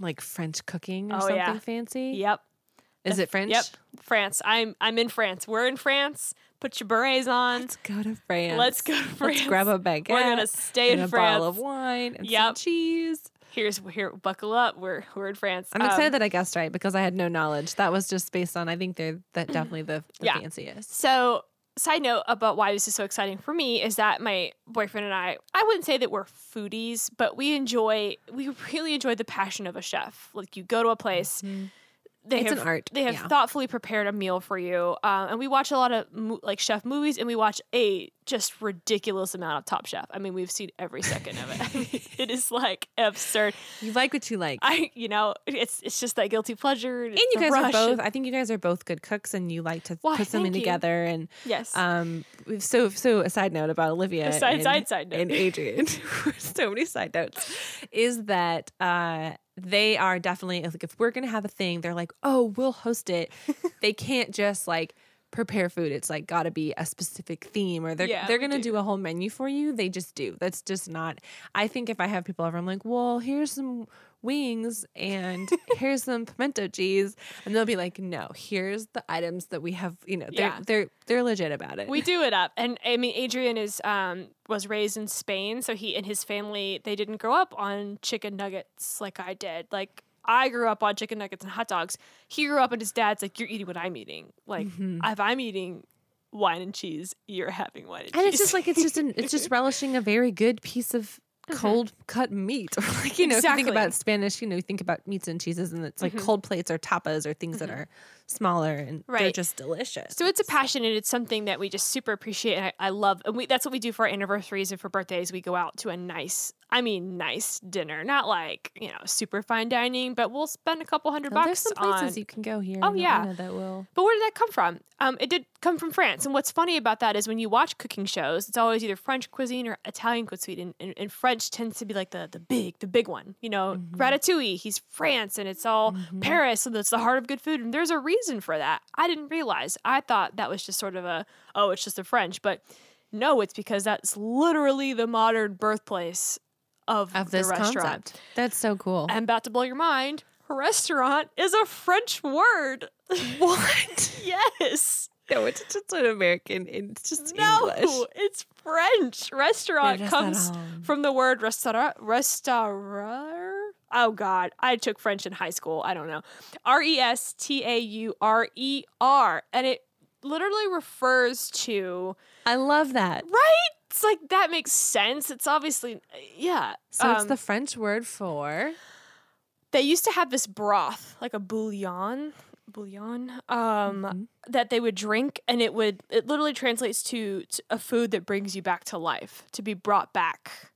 like French cooking or Oh, something yeah. fancy. Yep. Is it French? Yep. France. I'm I'm in France. We're in France. Put your berets on. Let's go to France. Let's go to France. Let's grab a baguette. We're gonna stay in a France. bottle of wine and some cheese. Here's here. Buckle up. We're we're in France. I'm Um, excited that I guessed right because I had no knowledge. That was just based on I think they're that definitely the, the Yeah. fanciest. So, side note about why this is so exciting for me is that my boyfriend and I, I wouldn't say that we're foodies, but we enjoy, we really enjoy the passion of a chef. Like you go to a place, mm-hmm. They It's have, an art, They have yeah. thoughtfully prepared a meal for you, um, and we watch a lot of mo- like chef movies, and we watch a just ridiculous amount of Top Chef. I mean, we've seen every second of it. [laughs] It is like absurd. You like what you like. I, you know, it's it's just that guilty pleasure. and you guys are both I think you guys are both good cooks and you like to Why, put something you. together and yes. um we've so so a side note about Olivia A side- and, side- side note. and Adrian [laughs] so many side notes is that uh they are definitely like if we're gonna have a thing they're like oh we'll host it. [laughs] They can't just like prepare food. It's like gotta be a specific theme or they're Yeah, they're gonna do. do a whole menu for you. They just do. That's just not I think if I have people over I'm like well here's some wings and [laughs] here's some pimento cheese and they'll be like no here's the items that we have you know they're Yeah. they're they're legit about it. We [laughs] do it up. And i mean adrian is um was raised in spain so he and his family they didn't grow up on chicken nuggets like i did. Like i grew up on chicken nuggets and hot dogs. He grew up and his dad's like you're eating what i'm eating. Like if i'm eating wine and cheese you're having wine and, and cheese And it's just like it's just an, it's just [laughs] relishing a very good piece of cold cut meat. Or [laughs] like, you know, if you think about Spanish, you know, you think about meats and cheeses and it's like mm-hmm. cold plates or tapas or things that mm-hmm. are smaller and they're just delicious. So it's a passion and it's something that we just super appreciate and I, I love. And we, that's what we do for our anniversaries and for birthdays. We go out to a nice, I mean, nice dinner. Not like, you know, super fine dining, but we'll spend a couple hundred Well, bucks there's some places on. you can go here. Oh, yeah. That will. But where did that come from? Um, it did come from France. And what's funny about that is when you watch cooking shows, it's always either French cuisine or Italian cuisine. And, and, and French tends to be like the, the big, the big one. You know, Ratatouille, he's France and it's all Paris. So that's the heart of good food. And there's a reason for that. I didn't realize. I thought that was just sort of a, oh, it's just the French. But no, it's because that's literally the modern birthplace of, Of the this restaurant. concept. That's so cool. I'm about to blow your mind. Restaurant is a French word. [laughs] what? yes. no, it's just an American. It's just No, English. it's French. Restaurant Where does that comes from the word restaurant. Restaurar. Oh God, I took French in high school. I don't know. R e s t a u r e r, and it literally refers to I love that. right. It's like that makes sense. It's obviously yeah. So it's Um, the French word for they used to have this broth, like a bouillon, bouillon, um, Mm-hmm. that they would drink, and it would it literally translates to, to a food that brings you back to life, to be brought back,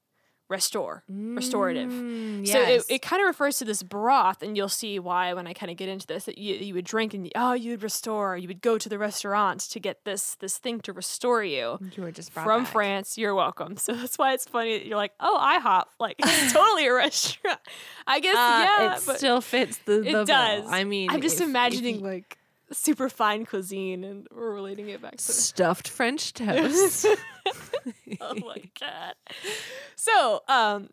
restore, restorative. Mm, So it, it kind of refers to this broth, and you'll see why when I kind of get into this that you, you would drink and oh you would restore, you would go to the restaurant to get this this thing to restore you you were just from back. France. You're welcome. [laughs] So that's why it's funny that you're like, oh, IHOP, like it's [laughs] totally a restaurant. I guess Uh, yeah, it still fits the. the it bill. does. I mean, I'm just if- if imagining you- like super fine cuisine, and we're relating it back to. [laughs] stuffed French [laughs] toast. oh my god. So, um,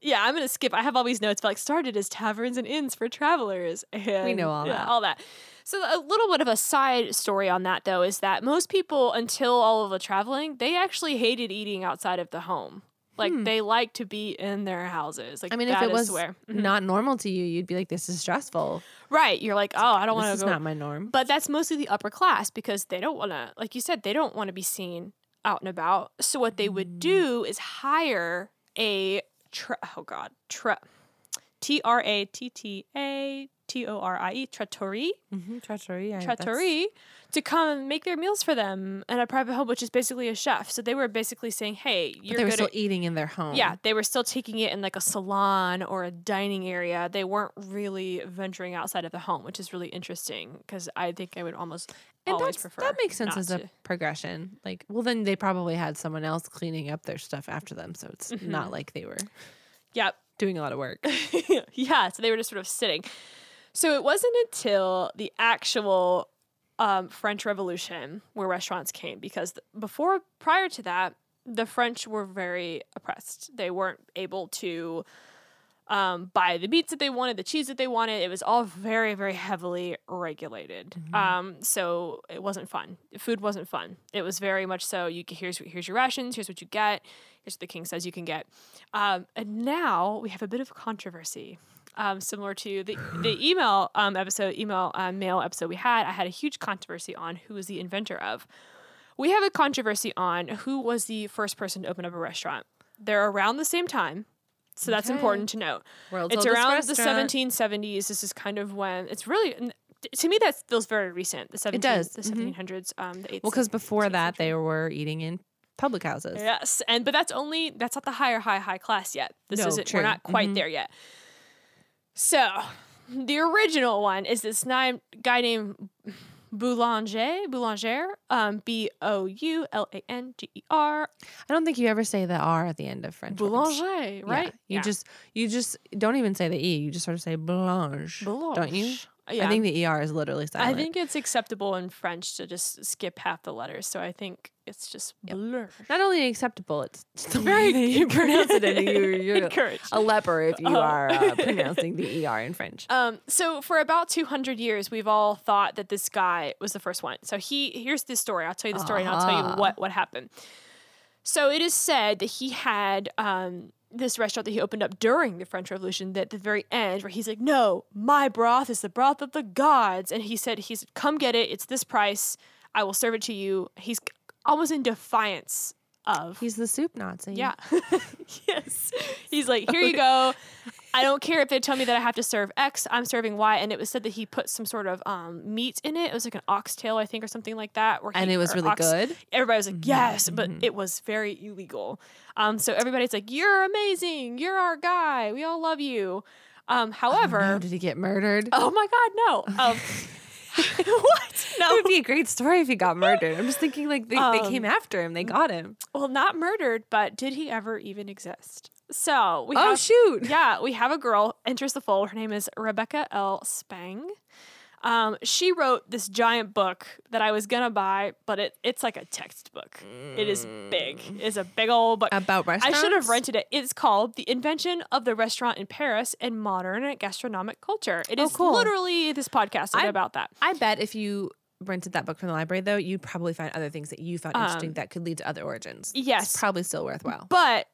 yeah, I'm gonna skip. I have all these notes, but like started as taverns and inns for travelers, and know all yeah, that. all that. So a little bit of a side story on that though is that most people, until all of the traveling, they actually hated eating outside of the home. Like they like to be in their houses. Like Hmm. I mean, if it is was where not normal to you, you'd be like, "This is stressful. right, you're like, oh, I don't This want is to go not my norm." but that's mostly the upper class because they don't want to, like you said, they don't want to be seen out and about. So what they Mm. would do is hire a tra- oh god, tra- T R A T T A T O R I E trattoria Mm-hmm. Trattoria. I- that's- trattoria to come and make their meals for them in a private home, which is basically a chef. So they were basically saying, "Hey, you're they were still at eating in their home. yeah, they were still taking it in like a salon or a dining area. They weren't really venturing outside of the home, which is really interesting because I think I would almost and always prefer that makes sense as a to. progression. Like, well, then they probably had someone else cleaning up their stuff after them, so it's Mm-hmm. not like they were Yep. doing a lot of work. [laughs] yeah, so they were just sort of sitting. So it wasn't until the actual um, French Revolution where restaurants came because before, prior to that, the French were very oppressed. They weren't able to um, buy the meats that they wanted, the cheese that they wanted. It was all very, very heavily regulated. Um, so it wasn't fun. Food wasn't fun. It was very much so. You here's here's your rations. Here's what you get. Here's what the king says you can get. Um, and now we have a bit of controversy. Um, similar to the the [laughs] email um, episode, email um, mail episode we had, I had a huge controversy on who was the inventor of. We have a controversy on who was the first person to open up a restaurant. They're around the same time, so that's Okay. important to note. World's it's around the 1770s. This is kind of when it's really to me that feels very recent. The 17, it does, the mhm. 1700s, um, the 8th. Well, because before 18th that, they were eating in public houses. Yes, and but that's only that's not the higher high high class yet. This No, isn't. true. We're not quite Mhm. there yet. So, the original one is this ni- guy named Boulanger, Boulanger, um, B O U L A N G E R, I don't think you ever say the R at the end of French. words. Boulanger, Yeah, right? You just you just don't even say the E. You just sort of say blanche. Don't you? Yeah. I think the ER is literally silent. I think it's acceptable in French to just skip half the letters, so I think it's just blur. not only acceptable, it's [laughs] the Very way that you [laughs] pronounce it, and you, you're [laughs] a leper if you Oh. are uh, pronouncing the ER in French. Um, so for about 200 years, we've all thought that this guy was the first one. So he here's the story. I'll tell you the story, and I'll tell Uh-huh. you what what happened. So it is said that he had um, this restaurant that he opened up during the French Revolution. That at the very end, where he's like, "No, my broth is the broth of the gods," and he said, "He's come get it. It's this price. I will serve it to you." He's almost in defiance of He's the soup Nazi. yeah. [laughs] yes. [laughs] He's like, here you go. I don't care if they tell me that I have to serve X, I'm serving Y. And it was said that he put some sort of um, meat in it. It was like an oxtail, I think, or something like that. And it was really ox- good. Everybody was like, yes, but Mhm. it was very illegal. Um, so everybody's like, you're amazing. You're our guy. We all love you. Um, Oh, however, no, did he get murdered? oh my God, no. Um, [laughs] [laughs] what? It would be a great story if he got murdered. I'm just thinking like they, they Um, came after him. They got him. Well, not murdered, but did he ever even exist? So we Oh have shoot. yeah, we have a girl enters the fold. Her name is Rebecca L. Spang. Um, she wrote this giant book that I was gonna buy, but it, it's like a textbook. It is big. It's a big old book. About I should have rented it. It's called The Invention of the Restaurant in Paris and Modern Gastronomic Culture. It Oh, is cool. literally this podcast I- about that. I bet if you rented that book from the library, though, you'd probably find other things that you found interesting Um, that could lead to other origins. yes. It's probably still worthwhile. But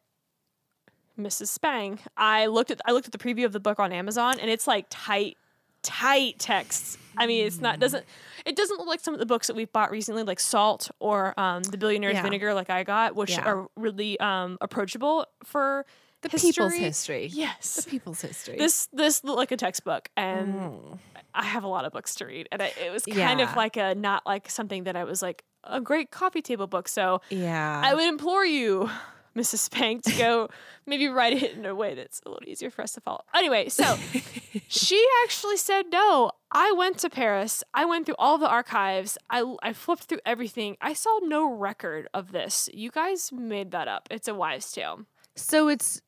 Mrs. Spang, I looked at I looked at the preview of the book on Amazon and it's like tight, tight texts. I mean, it's not doesn't it doesn't look like some of the books that we've bought recently, like Salt or um, The Billionaire's Yeah. Vinegar, like I got, which Yeah. are really um, approachable for The people's history. history. Yes. The people's history. This this looked like a textbook, and Mm. I have a lot of books to read, and I, it was kind Yeah. of like a not like something that I was like a great coffee table book. So Yeah. I would implore you, Mrs. Spank, to go [laughs] maybe write it in a way that's a little easier for us to follow. Anyway, so [laughs] she actually said no. I went to Paris. I went through all the archives. I, I flipped through everything. I saw no record of this. You guys made that up. It's a wives' tale. so it's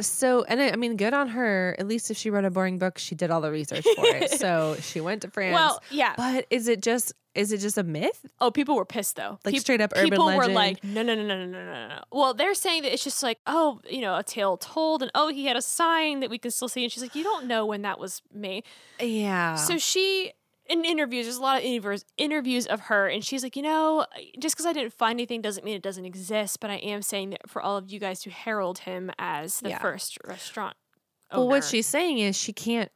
so, and I, I mean, good on her. At least if she wrote a boring book, she did all the research for it. [laughs] So she went to France. Well, yeah. but is it just is it just a myth? Oh, people were pissed though. Like Pe- straight up urban people legend. were like, no, no, no, no, no, no, no. Well, they're saying that it's just like, oh, you know, a tale told, and oh, he had a sign that we can still see, and she's like, you don't know when that was made. Yeah. So she in interviews, there's a lot of interviews, interviews of her, and she's like, you know, just because I didn't find anything doesn't mean it doesn't exist. But I am saying that for all of you guys to herald him as the yeah. first restaurant. Owner. Well, what she's saying is she can't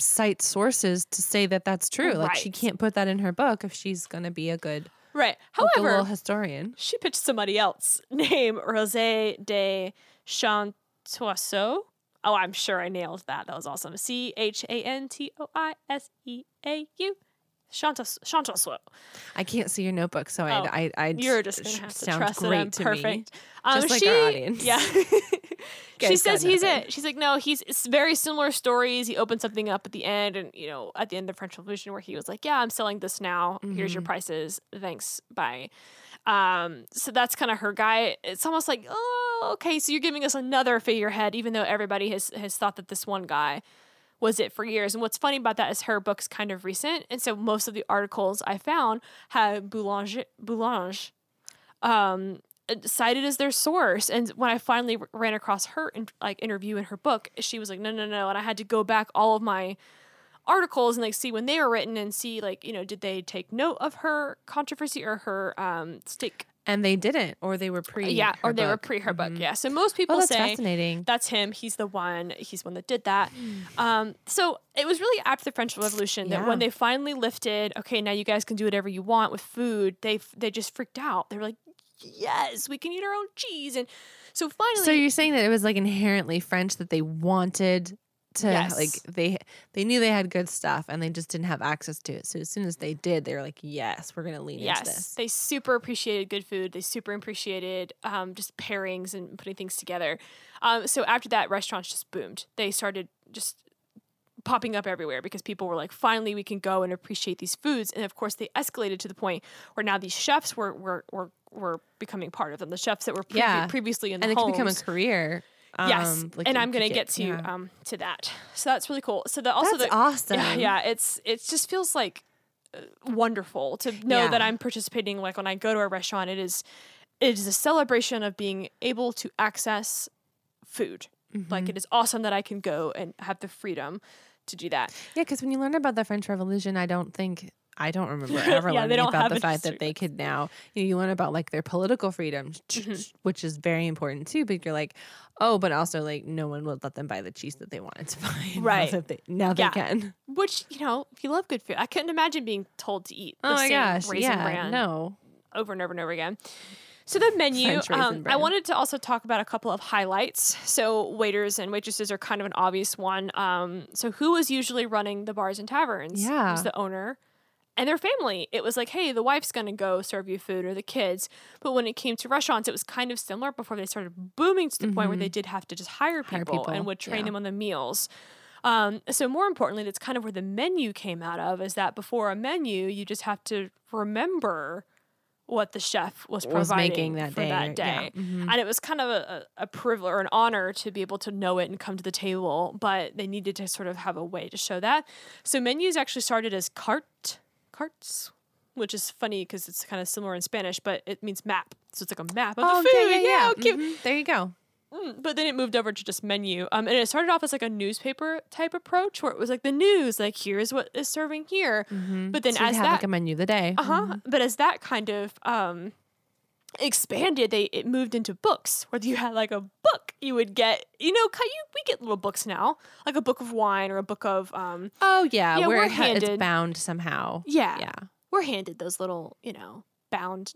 cite sources to say that that's true. Like she can't put that in her book if she's going to be a good, right. However, historian. she pitched somebody else [laughs] named Roze de Chantoiseau. Oh, I'm sure I nailed that. That was awesome. C H A N T O I S E A U. Chantos- Chantoiseau. I can't see your notebook, so Oh, I, I, You're just gonna have to trust that great me. perfect. Um, Just like she, our audience. Yeah. [laughs] [laughs] she says he's nothing. it. She's like, no, he's it's very similar stories. He opened something up at the end, and you know, at the end of French Revolution, where he was like, "Yeah, I'm selling this now. Here's your Mhm. prices. Thanks. Bye." Um, so that's kind of her guy. It's almost like, oh, okay, so you're giving us another figurehead, even though everybody has has thought that this one guy was it for years. And what's funny about that is her book's kind of recent, and so most of the articles I found had Boulange Boulange um, cited as their source. And when I finally ran across her in, like interview in her book, she was like, no, no, no, and I had to go back all of my articles and like see when they were written and see like you know did they take note of her controversy or her um stake And they didn't, or they were pre. yeah or they were pre her book Mhm. yeah so most people Oh, that's say fascinating. that's him. He's the one. He's the one that did that. Um, so it was really after the French Revolution that when they finally lifted, okay, now you guys can do whatever you want with food. They they just freaked out. They were like, yes, we can eat our own cheese. And so finally, So you're saying that it was like inherently French that they wanted to Yes. like they they knew they had good stuff and they just didn't have access to it. So as soon as they did, they were like, "Yes, we're gonna lean into yes, this." they super appreciated good food. They super appreciated um, just pairings and putting things together. Um, so after that, restaurants just boomed. They started just popping up everywhere because people were like, finally, we can go and appreciate these foods. And of course, they escalated to the point where now these chefs were were were, were becoming part of them. The chefs that were previ- Yeah. previously in the and it can become a homes. Career. Yes, um, like and I'm gonna get, to yeah. um to that. So that's really cool. So the also That's the awesome. yeah, [laughs] yeah, it's it just feels like uh, wonderful to know that I'm participating. Like when I go to a restaurant, it is it is a celebration of being able to access food. Like Mhm. it is awesome that I can go and have the freedom to do that. Yeah, because when you learn about the French Revolution, I don't think I don't remember [laughs] ever Yeah, learning about the fact that they could now you, know, you learn about like their political freedom, Mhm. which is very important too. But you're like, oh, but also like no one would let them buy the cheese that they wanted to [laughs] buy. Now Right. that they, now Yeah. they can. Which you know, if you love good food, I couldn't imagine being told to eat the Oh my same gosh, raisin yeah, bran no. over and over and over again. So the menu, um, I wanted to also talk about a couple of highlights. So waiters and waitresses are kind of an obvious one. Um, so who was usually running the bars and taverns? It Yeah. was the owner and their family. It was like, hey, the wife's gonna go serve you food or the kids. But when it came to restaurants, it was kind of similar before they started booming to the point where they did have to just hire people, Mm-hmm. Hire people, and would train yeah. them on the meals. Um, so more importantly, that's kind of where the menu came out of. Is that before a menu, you just have to remember what the chef was Was providing making that for day, that yeah. day. Mhm. And it was kind of a, a, privilege or an honor to be able to know it and come to the table, but they needed to sort of have a way to show that. So menus actually started as cart carts, which is funny because it's kind of similar in Spanish, but it means map. So it's like a map of Oh, the food. yeah, yeah, yeah. Mhm. There you go. Mm, But then it moved over to just menu. Um, and it started off as like a newspaper type approach where it was like the news, like here's what is serving here. But then So as have that like a menu of the day. uh huh. But as that kind of um expanded, they it moved into books. Whether you had like a book, you would get you know, you we get little books now, like a book of wine or a book of um. Oh yeah, Yeah, where we're it ha- it's handed- bound somehow. Yeah, Yeah. we're handed those little you know bound.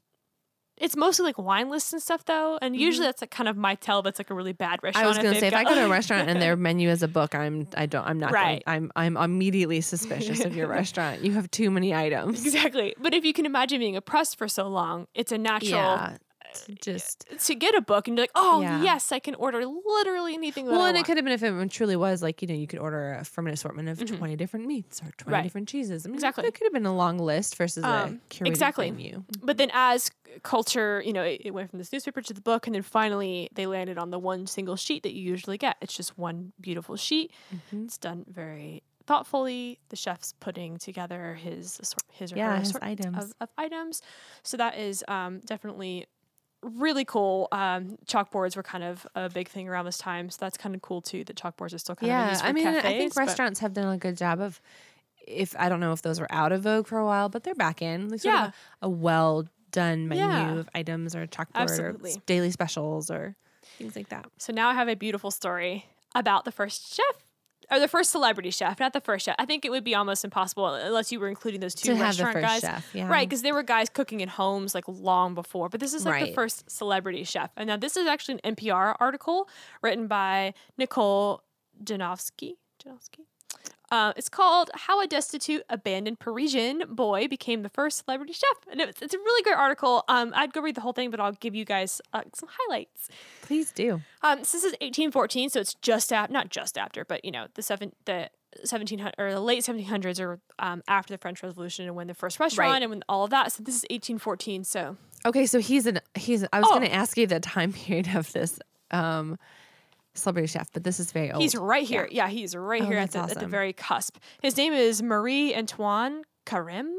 It's mostly like wine lists and stuff though, and usually that's like kind of my tell. That's like a really bad restaurant. Mm-hmm. I was gonna they've say if I go to a [laughs] restaurant and their menu is a book, I'm I don't I'm not Right. going, I'm I'm immediately suspicious of your [laughs] restaurant. You have too many items. exactly, but if you can imagine being oppressed for so long, it's a natural. Yeah. Just To get a book and be like, oh Yeah. yes, I can order literally anything. Well, and it could have been if it truly was like you know you could order a, from an assortment of Mhm. twenty different meats or twenty Right. different cheeses. I mean, Exactly. it could have been a long list versus Um, a curated exactly. menu. But then as culture, you know, it, it went from this newspaper to the book, and then finally they landed on the one single sheet that you usually get. It's just one beautiful sheet. Mhm. It's done very thoughtfully. The chef's putting together his his or Yeah, her his items. Of, of items. So that is um, definitely really cool. Um, chalkboards were kind of a big thing around this time, so that's kind of cool too. That chalkboards are still kind of Yeah, used for I mean, I think restaurants have done a good job of. If I don't know if those were out of vogue for a while, but they're back in. Like sort of Yeah. a, a well done menu Yeah. of items or a chalkboard Absolutely. or daily specials or things like that. So now I have a beautiful story about the first chef. Or the first celebrity chef, not the first chef. I think it would be almost impossible uh, unless you were including those two to restaurant first guys. chef, yeah, Right, because there were guys cooking in homes like long before, but this is like the first celebrity chef. And now this is actually an NPR article written by Nicole Jankowski. Jankowski. Uh, it's called "How a Destitute, Abandoned Parisian Boy Became the First Celebrity Chef," and it's, it's a really great article. Um, I'd go read the whole thing, but I'll give you guys uh, some highlights. Please do. Um, so this is 1814, so it's just after, not just after, but you know, the seven, the 1700 or the late 1700s, or um, after the French Revolution, and when the first restaurant Right. and when all of that. So this is 1814. So Okay, so he's an he's. I was Oh. going to ask you the time [laughs] period of this um, celebrity chef, but this is very old. he's right here. Yeah, he's right Oh, here at the, at the very cusp. His name is Marie Antoine Carême.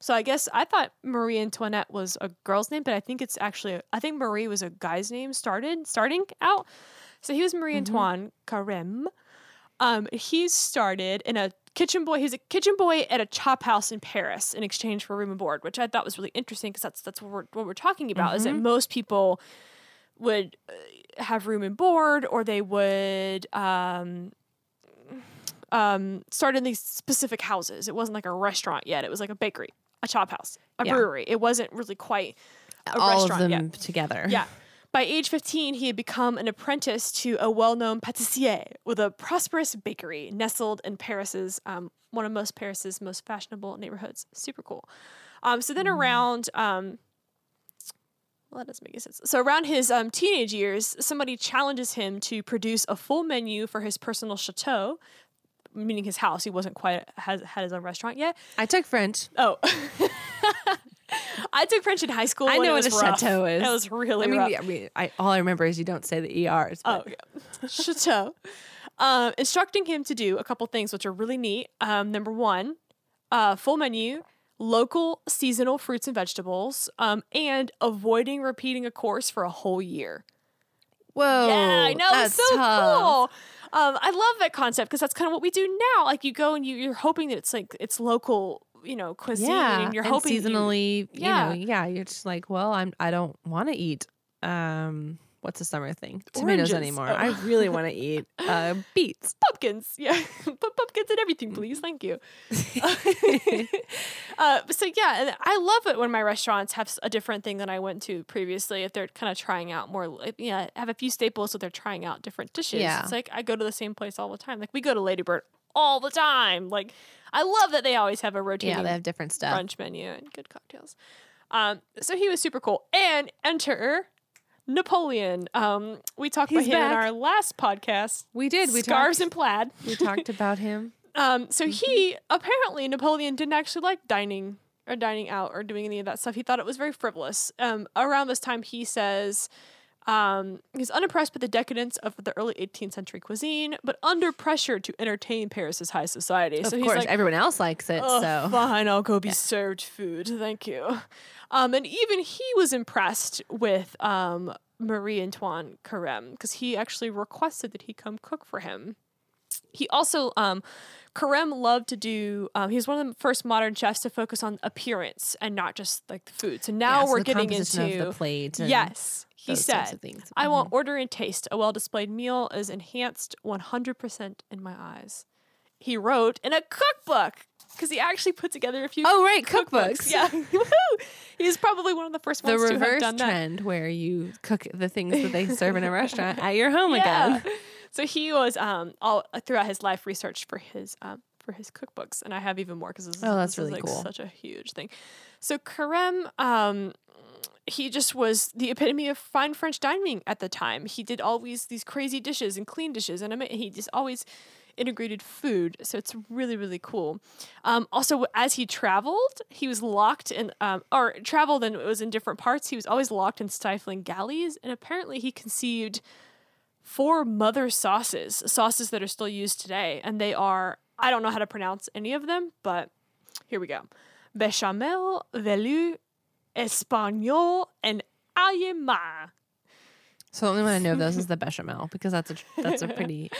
So I guess I thought Marie Antoinette was a girl's name, but I think it's actually I think Marie was a guy's name started starting out. So he was Marie Mm-hmm. Antoine Carême. Um, he started in a kitchen boy. He's a kitchen boy at a chop house in Paris in exchange for room and board, which I thought was really interesting because that's that's what we're what we're talking about. Is that Mm-hmm. most people would uh, have room and board, or they would um, um, start in these specific houses. It wasn't like a restaurant yet. It was like a bakery, a chop house, a Yeah. brewery. It wasn't really quite a all of restaurant them yet. together. Yeah. By age 15, he had become an apprentice to a well known pâtissier with a prosperous bakery nestled in Paris's, um, one of most Paris's most fashionable neighborhoods. Super cool. Um, so then around, um, well, that doesn't make any sense. So around his um, teenage years, somebody challenges him to produce a full menu for his personal chateau, meaning his house. He wasn't quite has had his own restaurant yet. I took French. Oh. [laughs] I took French in high school. I know what a rough. chateau is. It was really I mean, rough. I mean, I, all I remember is you don't say the ers. Oh, yeah. [laughs] Chateau. Um, instructing him to do a couple things which are really neat. Um, number one, uh, full menu, local seasonal fruits and vegetables, um, and avoiding repeating a course for a whole year. whoa, yeah, I know. That's it's so tough. cool. Um, I love that concept because that's kind of what we do now. Like you go and you, you're hoping that it's like it's local, you know, cuisine, Yeah, and you're hoping that you- seasonally. Yeah. you know, yeah. You're just like, well, I'm. I don't want to eat. Um, what's a summer thing? Tomatoes Oranges. anymore. Oh. I really want to eat uh, [laughs] beets. pumpkins. Yeah, [laughs] put pumpkins in everything, please. Thank you. [laughs] uh, so yeah, and I love it when my restaurants have a different thing than I went to previously. If they're kind of trying out more, like, yeah, have a few staples, so they're trying out different dishes. Yeah. It's like I go to the same place all the time. Like we go to Ladybird all the time. Like I love that they always have a rotating Yeah, they have different stuff. brunch menu and good cocktails. Um, so he was super cool. And enter Napoleon. Um, we talked He's about him in our last podcast. We did. We Scarves talked. and plaid. we talked about him. [laughs] Um, so he apparently Napoleon didn't actually like dining or dining out or doing any of that stuff. He thought it was very frivolous. Um, around this time, he says um, he's unimpressed with the decadence of the early 18th century cuisine, but under pressure to entertain Paris's high society. Of so he's course, like, everyone else likes it. Oh, so fine, I'll go be served food. Thank you. Um, and even he was impressed with um, Marie Antoine Carême because he actually requested that he come cook for him. He also, um, Carême loved to do. Um, he was one of the first modern chefs to focus on appearance and not just like the food. So now Yeah, so we're getting into the plate. And yes. He said. "I Mhm. want order and taste. A well displayed meal is enhanced 100% in my eyes." He wrote in a cookbook because he actually put together a few Oh right, cookbooks. cookbooks. Yeah, [laughs] Woohoo! he was probably one of the first The ones to have reverse that. trend where you cook the things that they serve in a [laughs] restaurant at your home Yeah. again. So he was um all throughout his life researched for his um for his cookbooks, and I have even more because this, is- Oh, that's this is, really like cool. such a huge thing. So Carême, um, he just was the epitome of fine French dining at the time. He did always these crazy dishes and clean dishes, and he just always integrated food. So it's really really cool. Um, also, as he traveled, he was locked in um, or traveled and it was in different parts. He was always locked in stifling galleys, and apparently he conceived four mother sauces, sauces that are still used today, and they are I don't know how to pronounce any of them, but here we go: bechamel, velu, espagnol, and ayema. So the only one I know of those is [laughs] the bechamel because that's a that's a pretty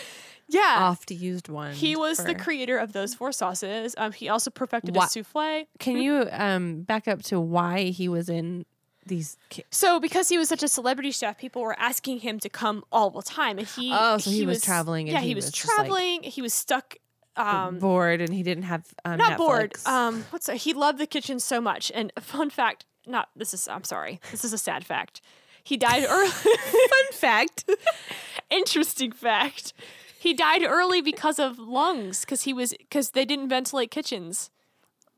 Yeah. oft used one. He was the creator of those four sauces. Um, he also perfected Wha- a souffle. Can you um back up to why he was in these? ki- So, because he was such a celebrity chef, people were asking him to come all the time, and he Oh, so he was traveling and yeah, he he was, was just, like, traveling. he was stuck. Um, bored and he didn't have um, not bored. Um, what's that? He loved the kitchen so much. And [laughs] fun fact, not this is. I'm sorry. This is a sad fact. He died early. [laughs] fun fact. [laughs] Interesting fact. He died early because of lungs, because he was because they didn't ventilate kitchens.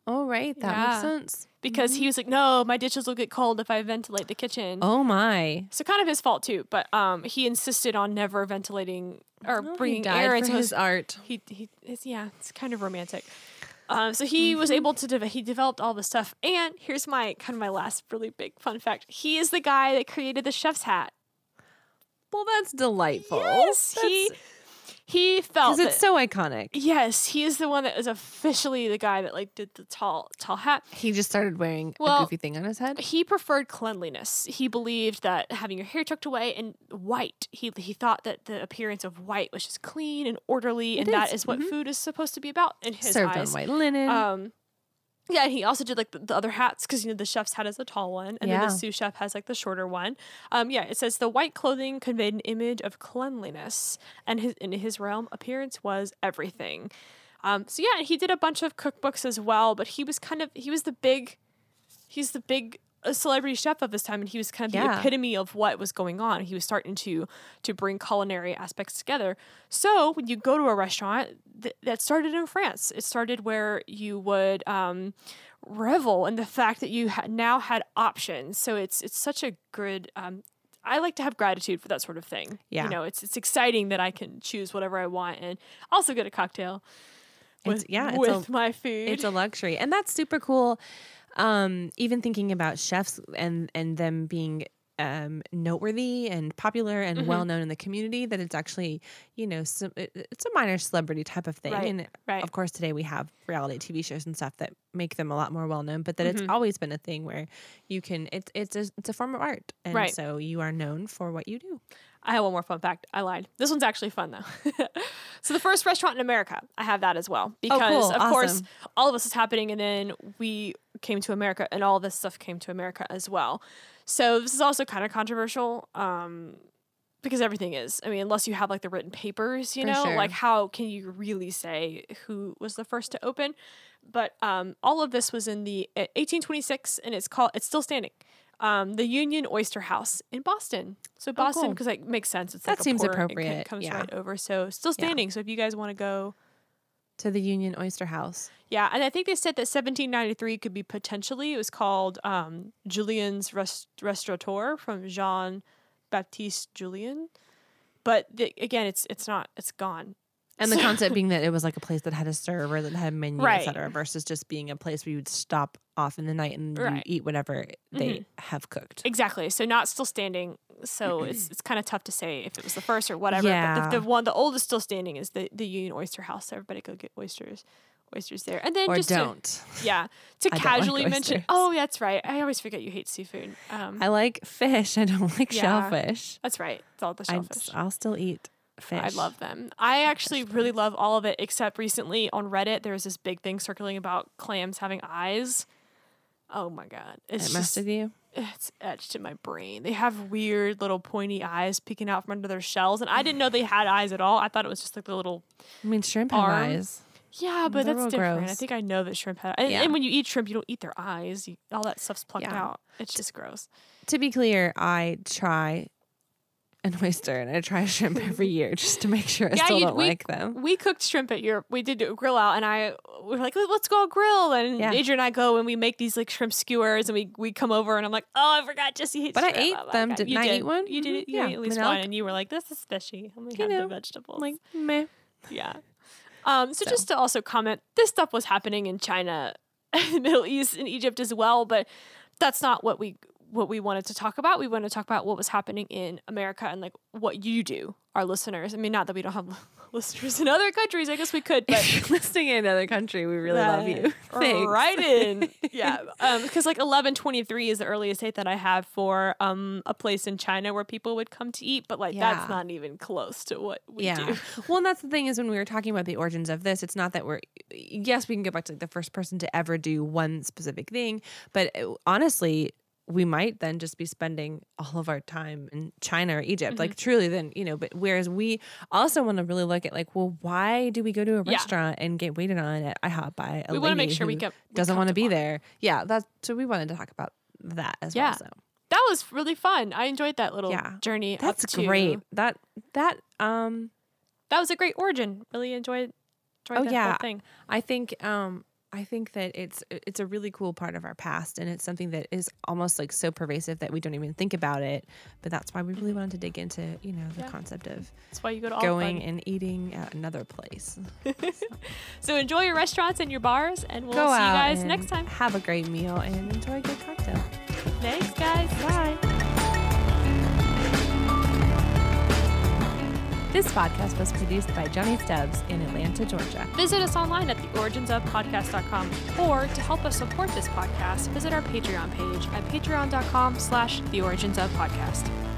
oh right, that Yeah. makes sense. Because he was like, no, my dishes will get cold if I ventilate the kitchen. Oh my. So kind of his fault too. But um, he insisted on never ventilating or he bringing air into his art. he he it's yeah it's kind of romantic um, so he was able to de- he developed all this stuff and here's my kind of my last really big fun fact he is the guy that created the chef's hat Well, that's delightful. yes he he felt because it's that- so iconic. yes he is the one that is officially the guy that like did the tall tall hat He just started wearing Well, a goofy thing on his head. he preferred cleanliness. He believed that having your hair tucked away and white, he he thought that the appearance of white was just clean and orderly, It and that is, is what mhm. food is supposed to be about in his Served eyes. on white linen. Um, yeah, he also did like the, the other hats because you know the chef's hat is the tall one, and then the sous chef has like the shorter one. Um, yeah, it says the white clothing conveyed an image of cleanliness, and his in his realm, appearance was everything. Um, so yeah, he did a bunch of cookbooks as well, but he was kind of he was the big, he's the big uh, celebrity chef of his time, and he was kind of the epitome of what was going on. He was starting to to bring culinary aspects together. So when you go to a restaurant, th- that started in France. It started where you would um, revel in the fact that you ha- now had options. So it's it's such a good. Um, I like to have gratitude for that sort of thing. Yeah. you know, it's it's exciting that I can choose whatever I want and also get a cocktail. With, It's- yeah, it's with a- my food. it's a luxury and that's super cool um even thinking about chefs and and them being um noteworthy and popular and Mhm. well known in the community that it's actually you know some, it, it's a minor celebrity type of thing Right, and right. of course today we have reality tv shows and stuff that make them a lot more well known but that it's Mhm. always been a thing where you can it's it's a, it's a form of art and Right. so you are known for what you do I have one more fun fact. I lied. This one's actually fun though. [laughs] so the first restaurant in America, I have that as well because cool. of course all of this is happening, and then we came to America, and all this stuff came to America as well. So this is also kind of controversial. Um, because everything is. I mean, unless you have like the written papers, you For know, sure. like how can you really say who was the first to open? But um, all of this was in the uh, 1826, and it's called. It's still standing. Um, the Union Oyster House in Boston. So Boston, Oh, cool. because it makes sense. It's That like seems port, it appropriate, comes yeah. right over. So still Yeah. standing. So if you guys want to go, To the Union Oyster House. yeah, and I think they said that 1793 could be potentially. It was called um, Julien's Rest- Restaurateur from Jean Baptiste Julien, but the, again, it's it's not. It's gone. And the So- concept [laughs] being that it was like a place that had a server that had a menu, Right. et cetera, versus just being a place where you would stop off in the night and Right. eat whatever they have cooked. Exactly. So not still standing. So it's [clears throat] it's kind of tough to say if it was the first or whatever. But Yeah. the, the one, the oldest still standing is the the Union Oyster House. So everybody go get oysters, oysters there. And then Or just to- don't. yeah, to I don't like casually mention. Oh, that's right. I always forget you hate seafood. Um, I like fish. [laughs] I don't like Yeah. shellfish. that's right. It's all the I, shellfish. I'll still eat fish. I love them. I actually really love all of it, except recently on Reddit, there was this big thing circling about clams having eyes. Oh my god, it's It just messed with you. it's etched in my brain. They have weird little pointy eyes peeking out from under their shells, and I didn't know they had eyes at all. I thought it was just like the little I mean, shrimp have eyes. yeah, but They're that's different. I think I know that shrimp had, and, Yeah. and when you eat shrimp, you don't eat their eyes. You, all that stuff's plucked Yeah. out. It's just gross. To be clear, I try an oyster and I try [laughs] shrimp every year just to make sure I Yeah, still don't we- like them. We cooked shrimp at your. We did a grill out, and I we were like, let's go grill. And Yeah. Adrian and I go and we make these like shrimp skewers, and we we come over, and I'm like, oh, I forgot Jesse hates shrimp. But I ate Oh them. Didn't You I did. eat one? You did Mhm. it. You Yeah. ate at least Manelk. one, and you were like, this is fishy. Let me You have the know, vegetables. Like, meh. Yeah. Um, so, So. just to also comment, this stuff was happening in China, [laughs] the Middle East, and Egypt as well, but that's not what we what we wanted to talk about. We wanted to talk about what was happening in America and like what you do, our listeners. I mean, not that we don't have [laughs] listeners in other countries. I guess we could, but [laughs] If you're listening in another country, we really love you. [laughs] Thanks. right in. Yeah. Um, because like eleven twenty three is the earliest date that I have for um a place in China where people would come to eat, but like Yeah. that's not even close to what we yeah. do. well, and that's the thing is when we were talking about the origins of this, it's not that we're yes, we can go back to like the first person to ever do one specific thing, but uh, honestly, we might then just be spending all of our time in China or Egypt, like truly. Then you know, but whereas we also want to really look at like, well, why do we go to a Yeah. restaurant and get waited on at IHOP by a We wanna make lady sure we get- doesn't want to be there? Yeah, that's so we wanted to talk about that as Yeah. well. So That was really fun. I enjoyed that little Yeah. journey. up that's to- great. That that um That was a great origin. Really enjoyed. enjoyed Oh, that yeah. whole thing. I think um I think that it's it's a really cool part of our past and it's something that is almost like so pervasive that we don't even think about it. But that's why we really mm-hmm. wanted to dig into, you know, the Yeah. concept of That's why you go to going and eating at another place. [laughs] So enjoy your restaurants and your bars, and we'll Go see you guys next time. Have a great meal and enjoy a good cocktail. Thanks, guys. Bye. This podcast was produced by Johnny Stubbs in Atlanta, Georgia. Visit us online at theoriginsofpodcast.com, or to help us support this podcast, visit our Patreon page at patreon.com slash theoriginsofpodcast.